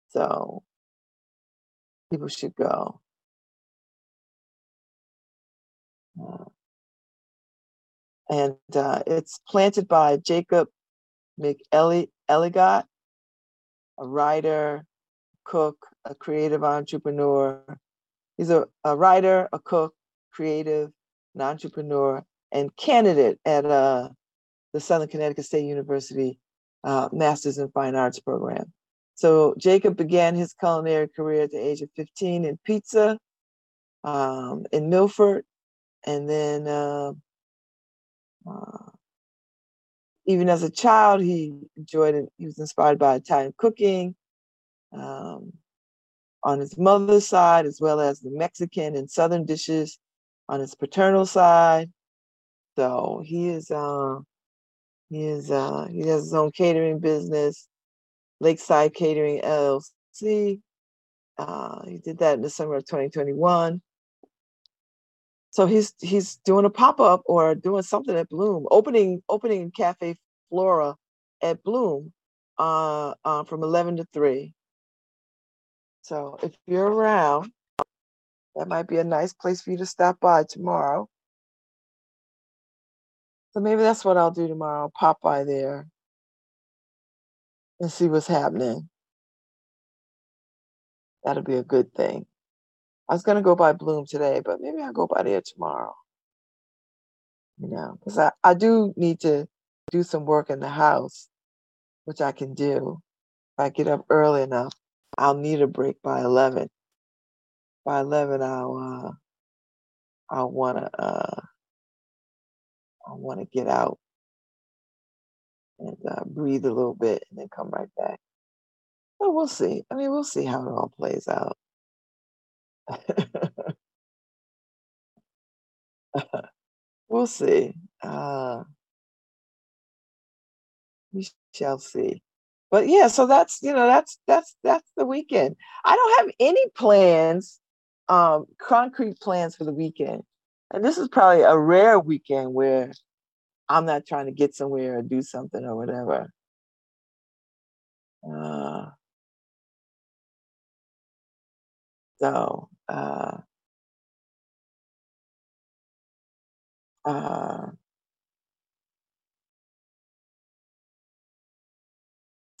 So people should go. Uh, and uh, it's planted by Jacob McElligott, a writer, cook, a creative entrepreneur. He's a, a writer, a cook, creative, an entrepreneur, and candidate at uh, the Southern Connecticut State University uh, Masters in Fine Arts program. So Jacob began his culinary career at the age of 15 in pizza um, in Milford, and then uh, uh, even as a child, he enjoyed it. He was inspired by Italian cooking um, on his mother's side, as well as the Mexican and Southern dishes on his paternal side. So he is, uh, he is, uh, he has his own catering business, Lakeside Catering LLC. Uh, he did that in December of 2021. So he's he's doing a pop up or doing something at Bloom, opening opening Cafe Flora at Bloom uh, uh, from 11 to 3. So if you're around, that might be a nice place for you to stop by tomorrow. So maybe that's what I'll do tomorrow. I'll pop by there and see what's happening. That'll be a good thing. I was gonna go by Bloom today, but maybe I'll go by there tomorrow. You know, because I, I do need to do some work in the house, which I can do. If I get up early enough, I'll need a break by eleven. By eleven, I'll uh, I'll wanna uh, I wanna get out and uh, breathe a little bit and then come right back. So we'll see. I mean, we'll see how it all plays out. we'll see. Uh, we shall see. But yeah, so that's you know that's that's that's the weekend. I don't have any plans, um, concrete plans for the weekend, and this is probably a rare weekend where I'm not trying to get somewhere or do something or whatever. Uh, so uh, uh,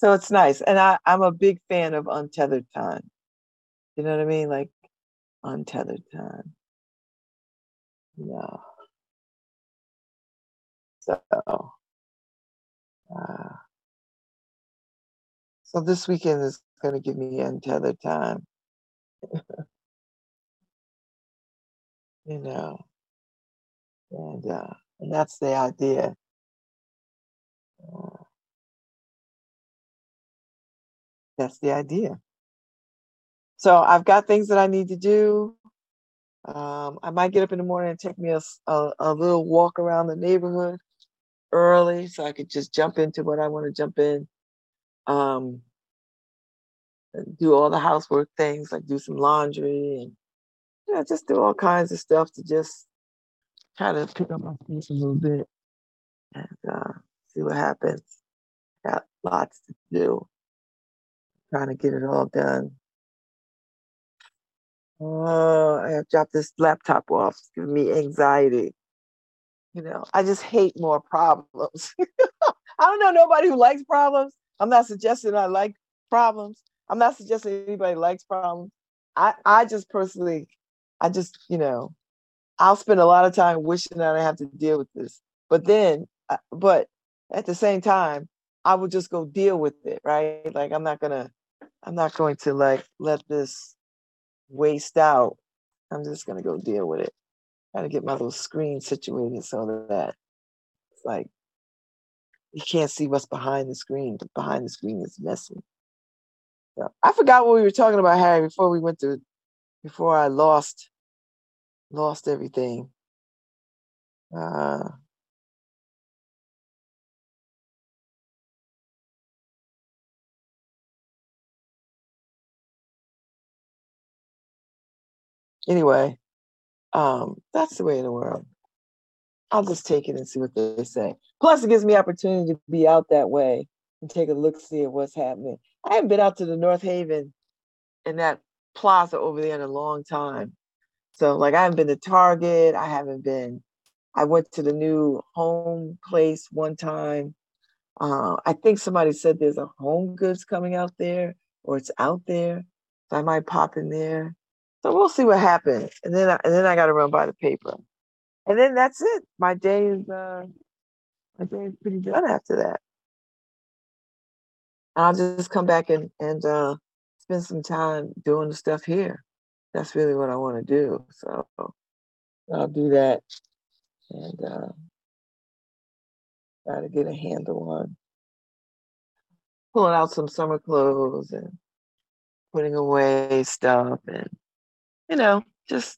so it's nice, and I I'm a big fan of untethered time. You know what I mean? Like untethered time. Yeah. So, uh, so this weekend is going to give me untethered time. you know, and uh, and that's the idea. Uh, that's the idea. So I've got things that I need to do. Um, I might get up in the morning and take me a a little walk around the neighborhood early so I could just jump into what I want to jump in. Um, do all the housework things, like do some laundry and yeah, just do all kinds of stuff to just try to pick up my pace a little bit and uh, see what happens. Got lots to do, trying to get it all done. Oh, I have dropped this laptop off. It's giving me anxiety. You know, I just hate more problems. I don't know nobody who likes problems. I'm not suggesting I like problems. I'm not suggesting anybody likes problems. I, I just personally, I just, you know, I'll spend a lot of time wishing that I have to deal with this. But then, uh, but at the same time, I will just go deal with it, right? Like I'm not gonna, I'm not going to like let this waste out. I'm just gonna go deal with it. To get my little screen situated so that it's like you can't see what's behind the screen. behind the screen is messy. So, I forgot what we were talking about, Harry, before we went to before I lost lost everything. Uh anyway, um, that's the way of the world. I'll just take it and see what they say. Plus, it gives me opportunity to be out that way and take a look, see at what's happening. I haven't been out to the North Haven in that plaza over there in a long time. So, like, I haven't been to Target. I haven't been. I went to the new home place one time. Uh, I think somebody said there's a Home Goods coming out there, or it's out there. So I might pop in there. So we'll see what happens. And then, I, and then I got to run by the paper. And then that's it. My day is uh, my day is pretty done after that. I'll just come back and and uh, spend some time doing the stuff here. That's really what I want to do. So I'll do that and uh, try to get a handle on pulling out some summer clothes and putting away stuff and you know just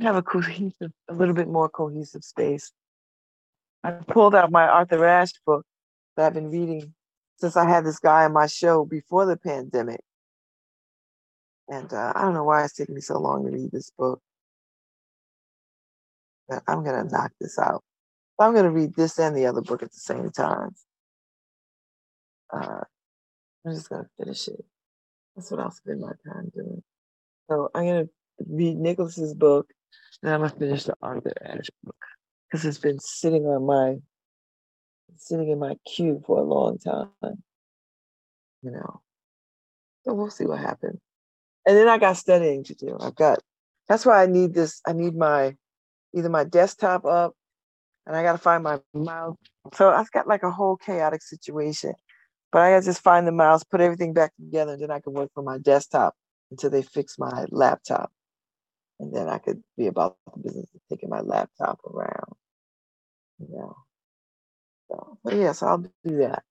have a cohesive, a little bit more cohesive space. I pulled out my Arthur Ashe book that I've been reading since I had this guy on my show before the pandemic. And uh, I don't know why it's taking me so long to read this book. But I'm going to knock this out. I'm going to read this and the other book at the same time. Uh, I'm just going to finish it. That's what I'll spend my time doing. So I'm to read Nicholas's book, and I'm to finish the Arthur Ashe book because it's been sitting on my sitting in my queue for a long time. You know, so we'll see what happens. And then I got studying to do. I've got. That's why I need this. I need my either my desktop up, and I got to find my mouse. So I've got like a whole chaotic situation. But I got to just find the mouse, put everything back together, and then I can work from my desktop until they fix my laptop. And then I could be about the business of taking my laptop around. You know. So, yes, I'll do that.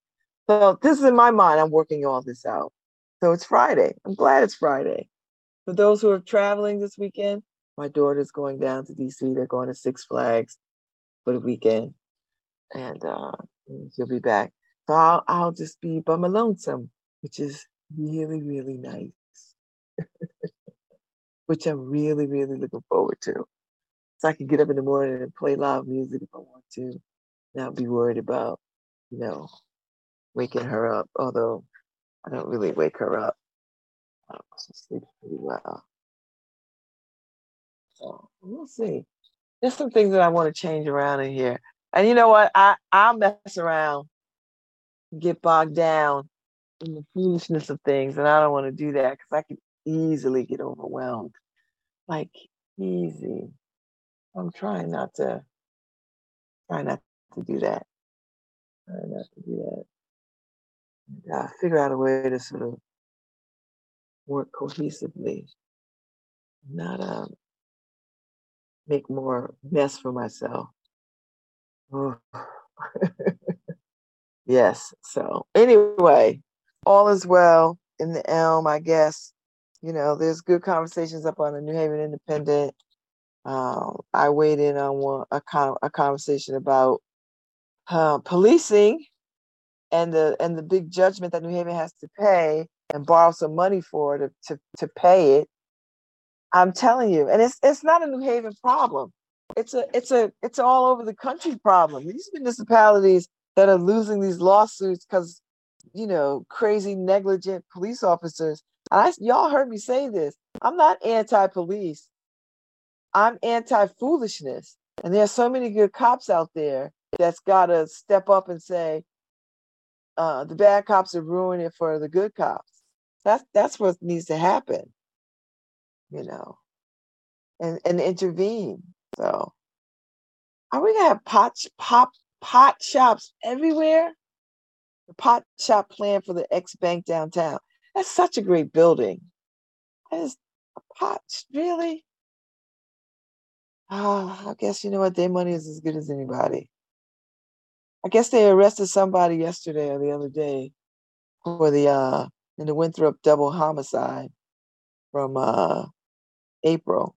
So this is in my mind. I'm working all this out. So it's Friday. I'm glad it's Friday. For those who are traveling this weekend, my daughter's going down to DC. They're going to Six Flags for the weekend, and uh, she'll be back. So I'll, I'll just be by my lonesome, which is really, really nice. Which I'm really, really looking forward to. So I can get up in the morning and play live music if I want to, not be worried about, you know, waking her up. Although I don't really wake her up. She sleeps pretty well. So we'll see. There's some things that I want to change around in here. And you know what? I, I'll mess around, get bogged down in the foolishness of things. And I don't want to do that because I could easily get overwhelmed. Like easy. I'm trying not to try not to do that. Try not to do that. And, uh, figure out a way to sort of work cohesively, not um, make more mess for myself. Yes. So anyway, all is well in the elm, I guess. You know, there's good conversations up on the New Haven Independent. Um, I weighed in on one a, con- a conversation about uh, policing and the and the big judgment that New Haven has to pay and borrow some money for to to, to pay it. I'm telling you, and it's it's not a New Haven problem. It's a it's a it's all over the country problem. These municipalities that are losing these lawsuits because you know crazy negligent police officers. I y'all heard me say this. I'm not anti-police. I'm anti-foolishness. And there are so many good cops out there that's got to step up and say, uh, the bad cops are ruining it for the good cops. That's that's what needs to happen, you know, and and intervene. So, are we gonna have pot pop pot shops everywhere? The pot shop plan for the ex bank downtown. That's such a great building. That is a pot really. Ah, I guess you know what their money is as good as anybody. I guess they arrested somebody yesterday or the other day for the uh in the Winthrop double homicide from uh April.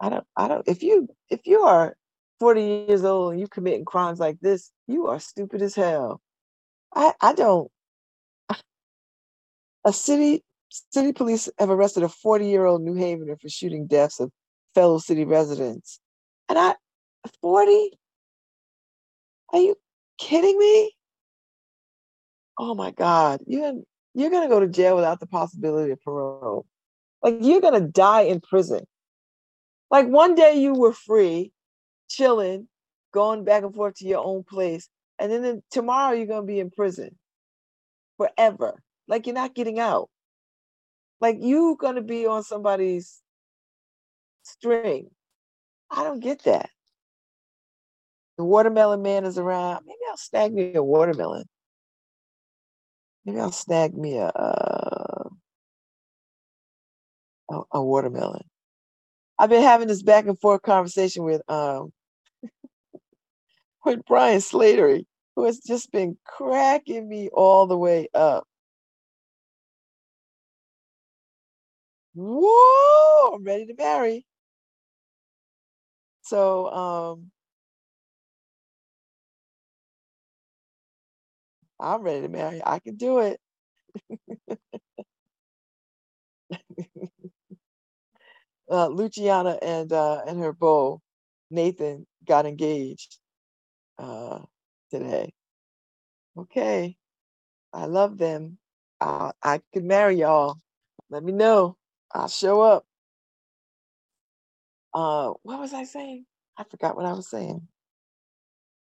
I don't I don't if you if you are 40 years old and you committing crimes like this, you are stupid as hell. I I don't a city city police have arrested a 40 year old New Havener for shooting deaths of fellow city residents. And I 40? Are you kidding me? Oh my God. You're you're gonna go to jail without the possibility of parole. Like you're gonna die in prison. Like one day you were free, chilling, going back and forth to your own place, and then the- tomorrow you're gonna be in prison forever. Like you're not getting out. Like you're gonna be on somebody's string. I don't get that. The watermelon man is around. Maybe I'll snag me a watermelon. Maybe I'll snag me a uh, a, a watermelon. I've been having this back and forth conversation with um with Brian Slattery, who has just been cracking me all the way up. Whoa, I'm ready to marry. So um I'm ready to marry. I can do it. uh, Luciana and uh, and her beau Nathan got engaged uh, today. Okay, I love them. Uh, I could marry y'all. Let me know. I'll show up. Uh, what was I saying? I forgot what I was saying.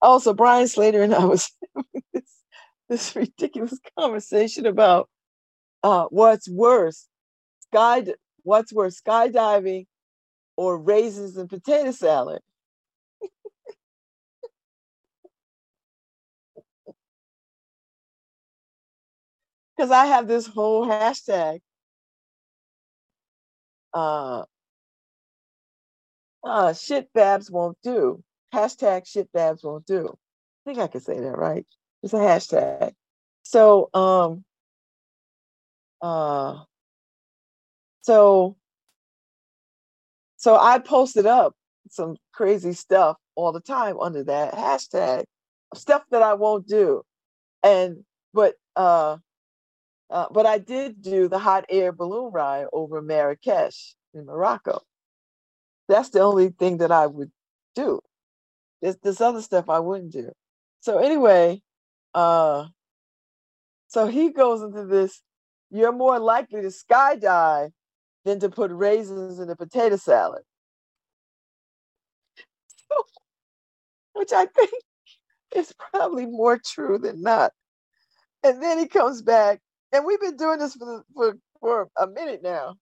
Oh, so Brian Slater and I was this this ridiculous conversation about uh, what's worse, sky what's worse, skydiving or raisins and potato salad. Because I have this whole hashtag. Uh, uh, shit Babz won't do. Hashtag shit Babz won't do. I think I can say that, right? It's a hashtag. So, um, uh, so, so I posted up some crazy stuff all the time under that hashtag, stuff that I won't do. And, but, uh, uh, but I did do the hot air balloon ride over Marrakesh in Morocco. That's the only thing that I would do. This this other stuff I wouldn't do. So anyway, uh, so he goes into this. You're more likely to skydive than to put raisins in a potato salad, which I think is probably more true than not. And then he comes back, and we've been doing this for for for a minute now.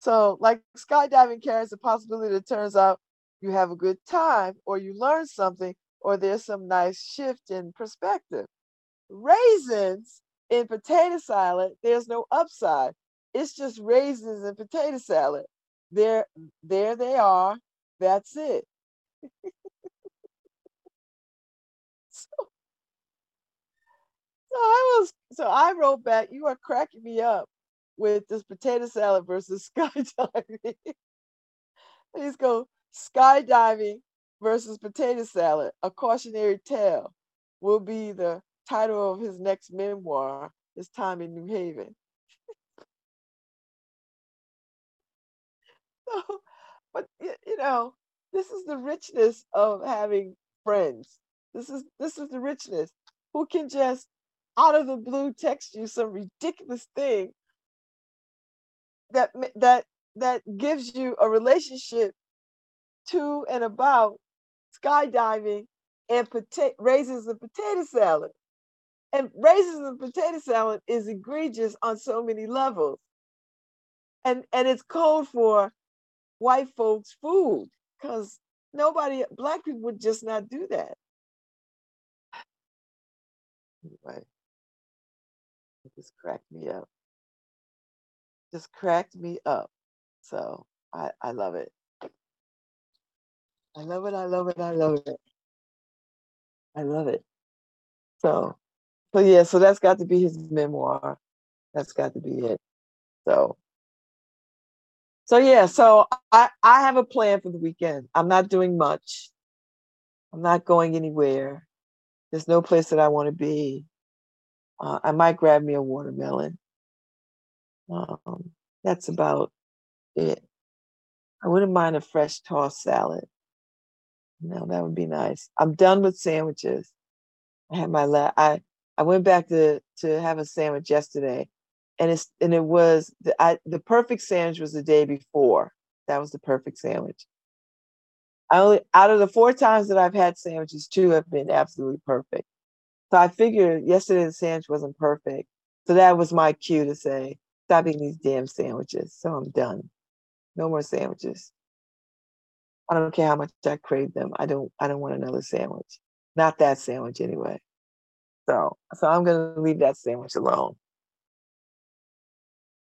So, like skydiving carries the possibility that turns out you have a good time, or you learn something, or there's some nice shift in perspective. Raisins in potato salad, there's no upside. It's just raisins and potato salad. There, there they are. That's it. so, so I was, so I wrote back. You are cracking me up with this potato salad versus skydiving. Let's go skydiving versus potato salad. A cautionary tale will be the title of his next memoir, His Time in New Haven. so, but you know, this is the richness of having friends. This is this is the richness. Who can just out of the blue text you some ridiculous thing that that that gives you a relationship to and about skydiving and pota- raisins and potato salad. And raisins and potato salad is egregious on so many levels. And and it's code for white folks' food because nobody, black people would just not do that. It just cracked me up. Just cracked me up. So I, I love it. I love it. I love it. I love it. I love it. So, so yeah, so that's got to be his memoir. That's got to be it. So, so yeah, so I I have a plan for the weekend. I'm not doing much. I'm not going anywhere. There's no place that I want to be. Uh, I might grab me a watermelon. Um, that's about it. I wouldn't mind a fresh tossed salad. No, that would be nice. I'm done with sandwiches. I had my la- I I went back to to have a sandwich yesterday, and it's and it was the I, the perfect sandwich was the day before. That was the perfect sandwich. I only out of the four times that I've had sandwiches, two have been absolutely perfect. So I figured yesterday the sandwich wasn't perfect. So that was my cue to say, stop eating these damn sandwiches. So I'm done. No more sandwiches. I don't care how much I crave them. I don't I don't want another sandwich. Not that sandwich anyway. So so I'm gonna leave that sandwich alone.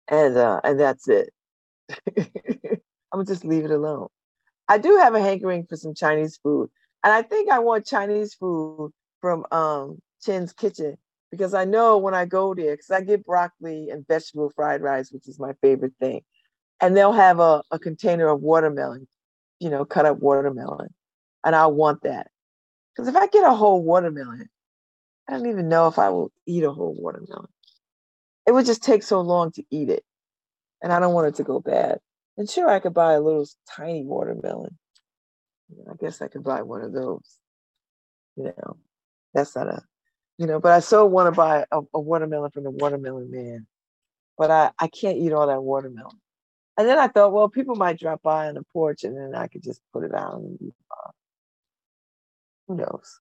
And uh and that's it. I'm gonna just leave it alone. I do have a hankering for some Chinese food. And I think I want Chinese food from um Chin's Kitchen because I know when I go there, because I get broccoli and vegetable fried rice, which is my favorite thing. And they'll have a, a container of watermelon, you know, cut up watermelon. And I want that. Because if I get a whole watermelon, I don't even know if I will eat a whole watermelon. It would just take so long to eat it. And I don't want it to go bad. And sure, I could buy a little tiny watermelon. I guess I could buy one of those. You know, that's not a, you know, but I so want to buy a, a watermelon from the watermelon man. But I, I can't eat all that watermelon. And then I thought, well, people might drop by on the porch and then I could just put it out and eat. Who knows?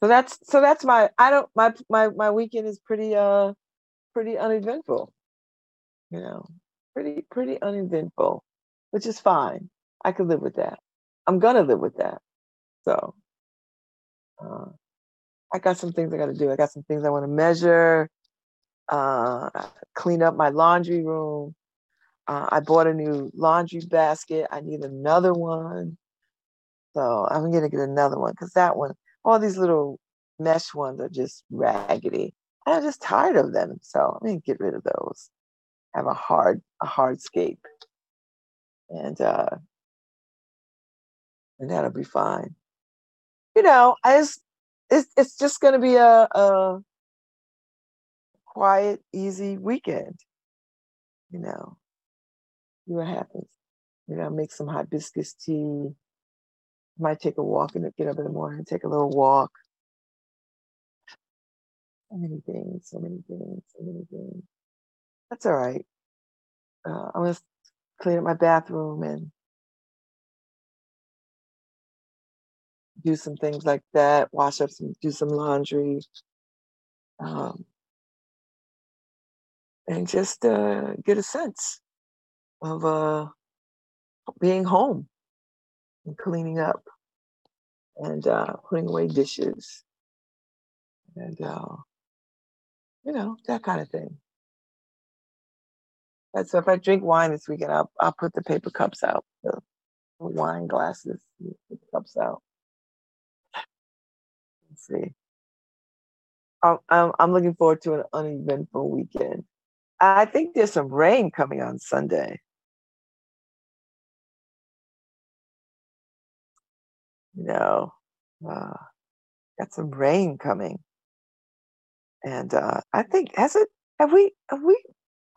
So that's so that's my I don't my my my weekend is pretty uh pretty uneventful. You know, pretty pretty uneventful, which is fine. I could live with that. I'm gonna live with that. So uh, I got some things I got to do. I got some things I want to measure, uh, clean up my laundry room. Uh, I bought a new laundry basket. I need another one. So I'm gonna get another one because that one, all these little mesh ones are just raggedy. I'm just tired of them. So I'm gonna get rid of those. Have a hard, a hardscape. And uh and that'll be fine. You know, I just it's it's just gonna be a, a quiet, easy weekend. You know, see what happens. Maybe I'll make some hibiscus tea. Might take a walk and get up in the morning and take a little walk. So many things, so many things, so many things. That's all right. Uh, I'm gonna clean up my bathroom and do some things like that. Wash up some, do some laundry, um, and just uh, get a sense of uh, being home and cleaning up and uh, putting away dishes and uh, you know that kind of thing. And so if I drink wine this weekend, I'll I'll put the paper cups out, the, the wine glasses, the cups out. See. I'm, I'm looking forward to an uneventful weekend. I think there's some rain coming on Sunday. You know, uh, got some rain coming, and uh, I think has it? Have we? Have we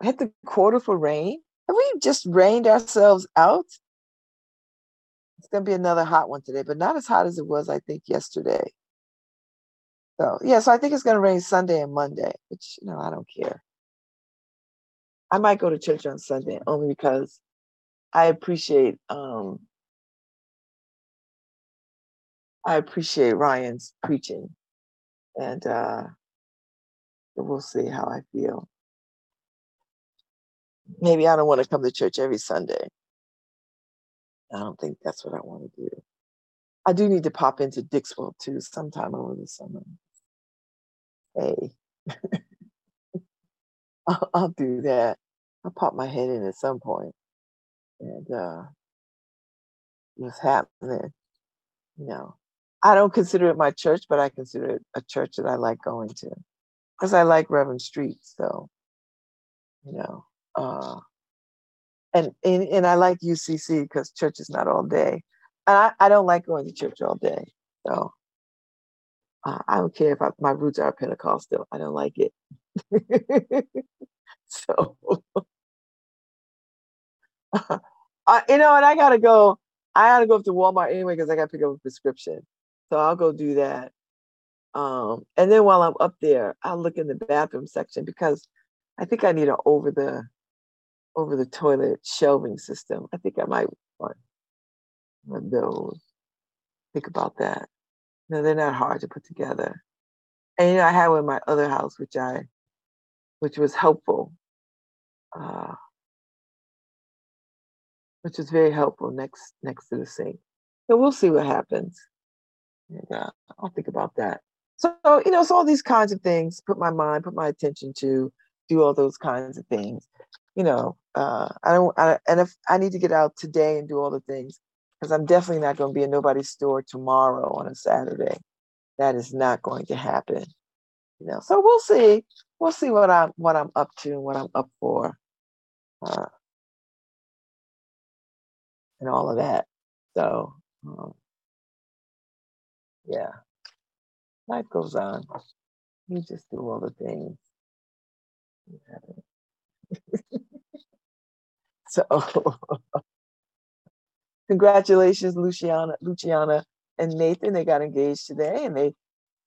hit the quarter for rain? Have we just rained ourselves out? It's gonna be another hot one today, but not as hot as it was, I think, yesterday. So yeah, so I think it's gonna rain Sunday and Monday, which you know I don't care. I might go to church on Sunday only because I appreciate um I appreciate Ryan's preaching, and uh, we'll see how I feel. Maybe I don't want to come to church every Sunday. I don't think that's what I want to do. I do need to pop into Dixwell too sometime over the summer. Hey, I'll, I'll do that. I'll pop my head in at some point and uh, what's happening. You know, I don't consider it my church, but I consider it a church that I like going to because I like Reverend Street. So, you know, uh, and, and and I like UCC because church is not all day. And I, I don't like going to church all day. So uh, I don't care if I, my roots are Pentecostal. I don't like it. so, uh, you know, and I gotta go. I gotta go up to Walmart anyway because I gotta pick up a prescription. So I'll go do that. Um, and then while I'm up there, I'll look in the bathroom section because I think I need an over the over the toilet shelving system. I think I might want one of those. Think about that. No, they're not hard to put together. And you know, I had one in my other house, which I, which was helpful, uh, which was very helpful next next to the sink. So we'll see what happens. And, uh, I'll think about that. So you know, so all these kinds of things, put my mind, put my attention to, do all those kinds of things. You know, uh, I don't. I, and if I need to get out today and do all the things, because I'm definitely not going to be in nobody's store tomorrow on a Saturday. That is not going to happen. You know, so we'll see. We'll see what I'm what I'm up to and what I'm up for, uh, and all of that. So, um, yeah, life goes on. You just do all the things. So, congratulations, Luciana, Luciana and Nathan. They got engaged today, and they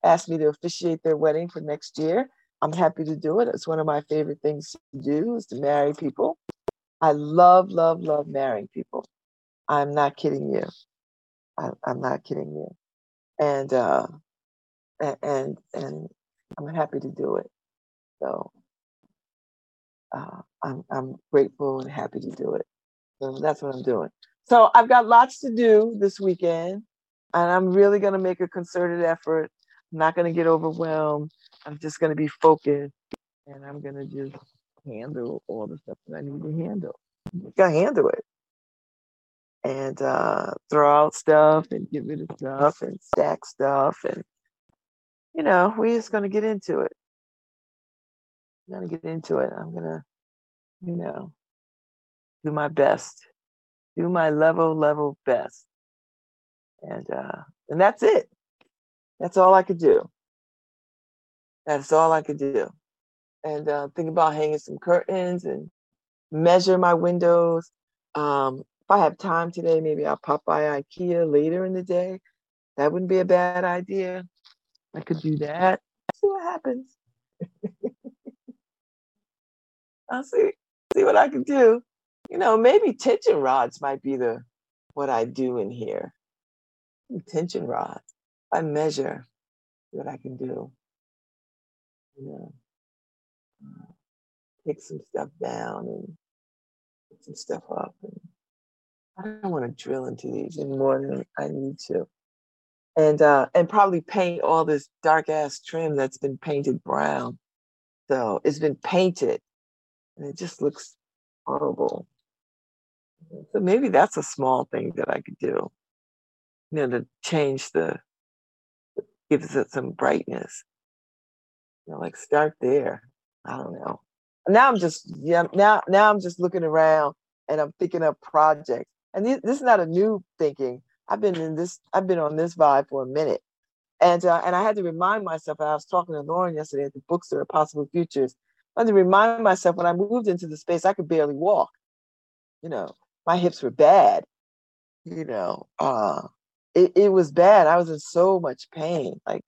asked me to officiate their wedding for next year. I'm happy to do it. It's one of my favorite things to do is to marry people. I love, love, love marrying people. I'm not kidding you. I, I'm not kidding you. And uh, and and I'm happy to do it. So uh, I'm I'm grateful and happy to do it. So that's what I'm doing. So I've got lots to do this weekend, and I'm really going to make a concerted effort. I'm not going to get overwhelmed. I'm just going to be focused, and I'm going to just handle all the stuff that I need to handle. Got to handle it, and uh, throw out stuff and get rid of stuff and stack stuff, and you know, we're just going to get into it. I'm going to get into it. I'm going to, you know, do my best, do my level, level best. And, uh, and that's it. That's all I could do. That's all I could do. And uh, think about hanging some curtains and measure my windows. Um, if I have time today, maybe I'll pop by IKEA later in the day. That wouldn't be a bad idea. I could do that. See what happens. I'll see see what I can do. You know, maybe tension rods might be the what I do in here. Tension rods. I measure what I can do. You know, uh, take some stuff down and put some stuff up. And I don't want to drill into these any more than I need to. And uh, and probably paint all this dark ass trim that's been painted brown. So it's been painted and it just looks horrible. So maybe that's a small thing that I could do, you know, to change the, gives it some brightness. You know, like start there. I don't know. now I'm just yeah now now I'm just looking around and I'm thinking of projects. And this, this is not a new thinking. I've been in this. I've been on this vibe for a minute, and uh, and I had to remind myself. I was talking to Lauren yesterday at the bookstore, Possible Futures. I had to remind myself when I moved into the space, I could barely walk. You know, my hips were bad. You know, uh, it, it was bad. I was in so much pain. Like,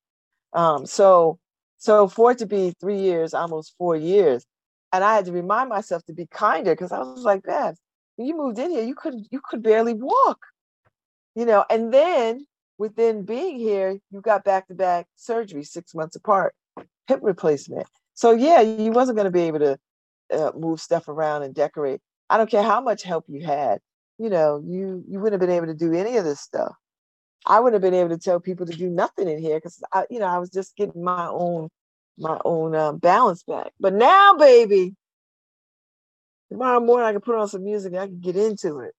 um, so so for it to be three years, almost four years, and I had to remind myself to be kinder because I was like, Beth, when you moved in here, you could you could barely walk. You know, and then within being here, you got back to back surgery six months apart, hip replacement. So yeah, you wasn't going to be able to uh, move stuff around and decorate. I don't care how much help you had. You know, you you wouldn't have been able to do any of this stuff. I wouldn't have been able to tell people to do nothing in here because I, you know, I was just getting my own my own um, balance back. But now, baby, tomorrow morning I can put on some music. I can get into it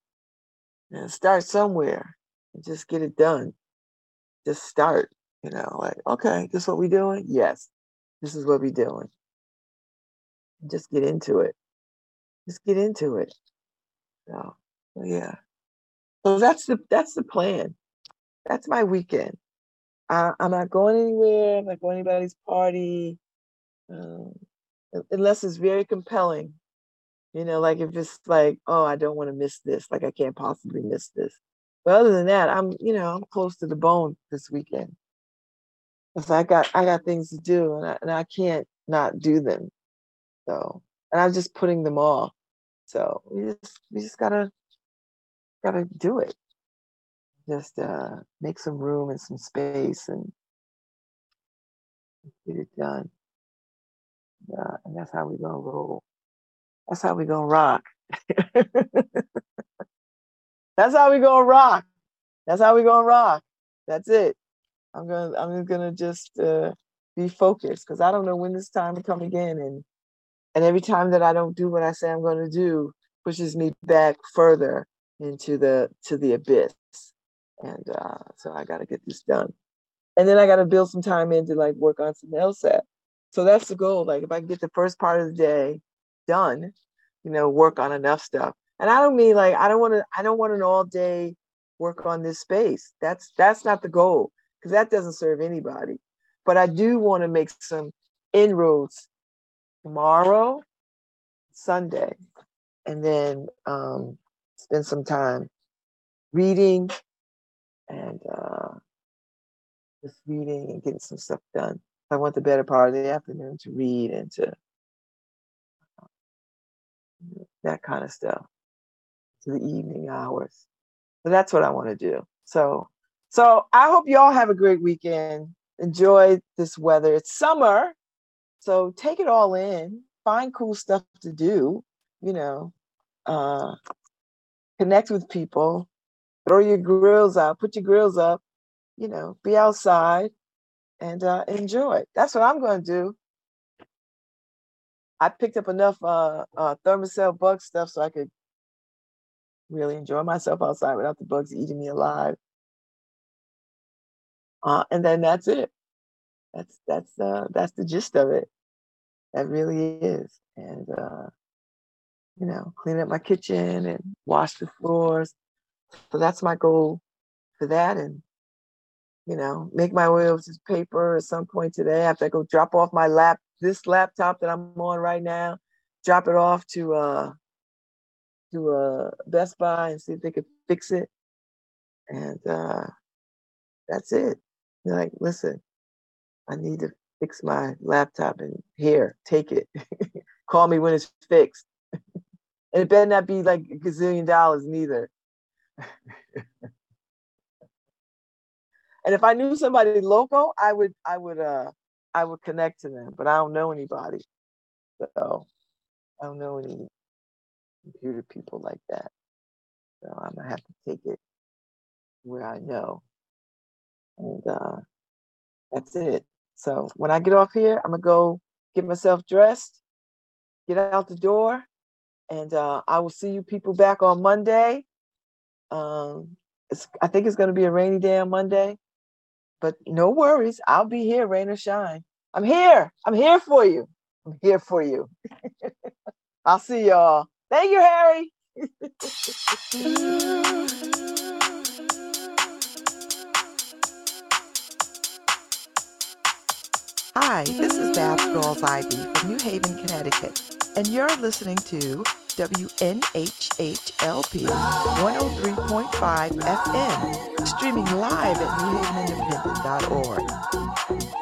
and start somewhere and just get it done. Just start, you know, like, okay, this is what we doing? Yes, this is what we doing. Just get into it. Just get into it. So, so yeah. So that's the that's the plan. That's my weekend. I, I'm not going anywhere. I'm not going to anybody's party, um, unless it's very compelling. You know, like if it's like, oh, I don't want to miss this. Like I can't possibly miss this. But other than that, I'm, you know, I'm close to the bone this weekend. Cause I got, I got things to do, and I, and I can't not do them. So, and I'm just putting them off. So we just, we just gotta, gotta do it just uh, make some room and some space and get it done. Uh, and that's how we gonna roll. That's how we gonna rock. that's how we gonna rock. That's how we gonna rock. That's it. I'm gonna I'm gonna just uh, be focused because I don't know when this time will come again, and and every time that I don't do what I say I'm going to do pushes me back further into the to the abyss and uh, so I got to get this done. And then I got to build some time in to like work on some LSAT. So that's the goal. Like if I can get the first part of the day done, you know, work on enough stuff. And I don't mean like I don't want to. I don't want an all day work on this space. That's that's not the goal because that doesn't serve anybody. But I do want to make some inroads tomorrow, Sunday, and then um, spend some time reading, and uh, just reading and getting some stuff done. I want the better part of the afternoon to read and to uh, that kind of stuff to the evening hours. So that's what I want to do. So, so I hope you all have a great weekend. Enjoy this weather. It's summer, so take it all in. Find cool stuff to do. You know, uh, connect with people, throw your grills out, put your grills up, you know, be outside and uh, enjoy. That's what I'm going to do. I picked up enough uh, uh, Thermacell bug stuff so I could really enjoy myself outside without the bugs eating me alive. Uh, and then that's it. That's that's uh, that's the gist of it. That really is. And uh, you know, clean up my kitchen and wash the floors, so that's my goal for that. And, you know, make my way over to paper at some point today after I go drop off my lap, this laptop that I'm on right now, drop it off to uh to uh Best Buy and see if they could fix it. And uh that's it. Like, listen, I need to fix my laptop and here, take it. Call me when it's fixed. and it better not be like a gazillion dollars neither. and if I knew somebody local, I would I would uh I would connect to them, but I don't know anybody. So I don't know any computer people like that. So I'm gonna have to take it where I know. And uh that's it. So when I get off here, I'm gonna go get myself dressed, get out the door, and uh, I will see you people back on Monday. Um, I think it's to be a rainy day on Monday, but no worries. I'll be here, rain or shine. I'm here. I'm here for you. I'm here for you. I'll see y'all. Thank you, Harry. Hi, this is Babz Rawls-Ivy from New Haven, Connecticut, and you're listening to WNHHLP 103.5 FM, streaming live at newhavenindependent.org.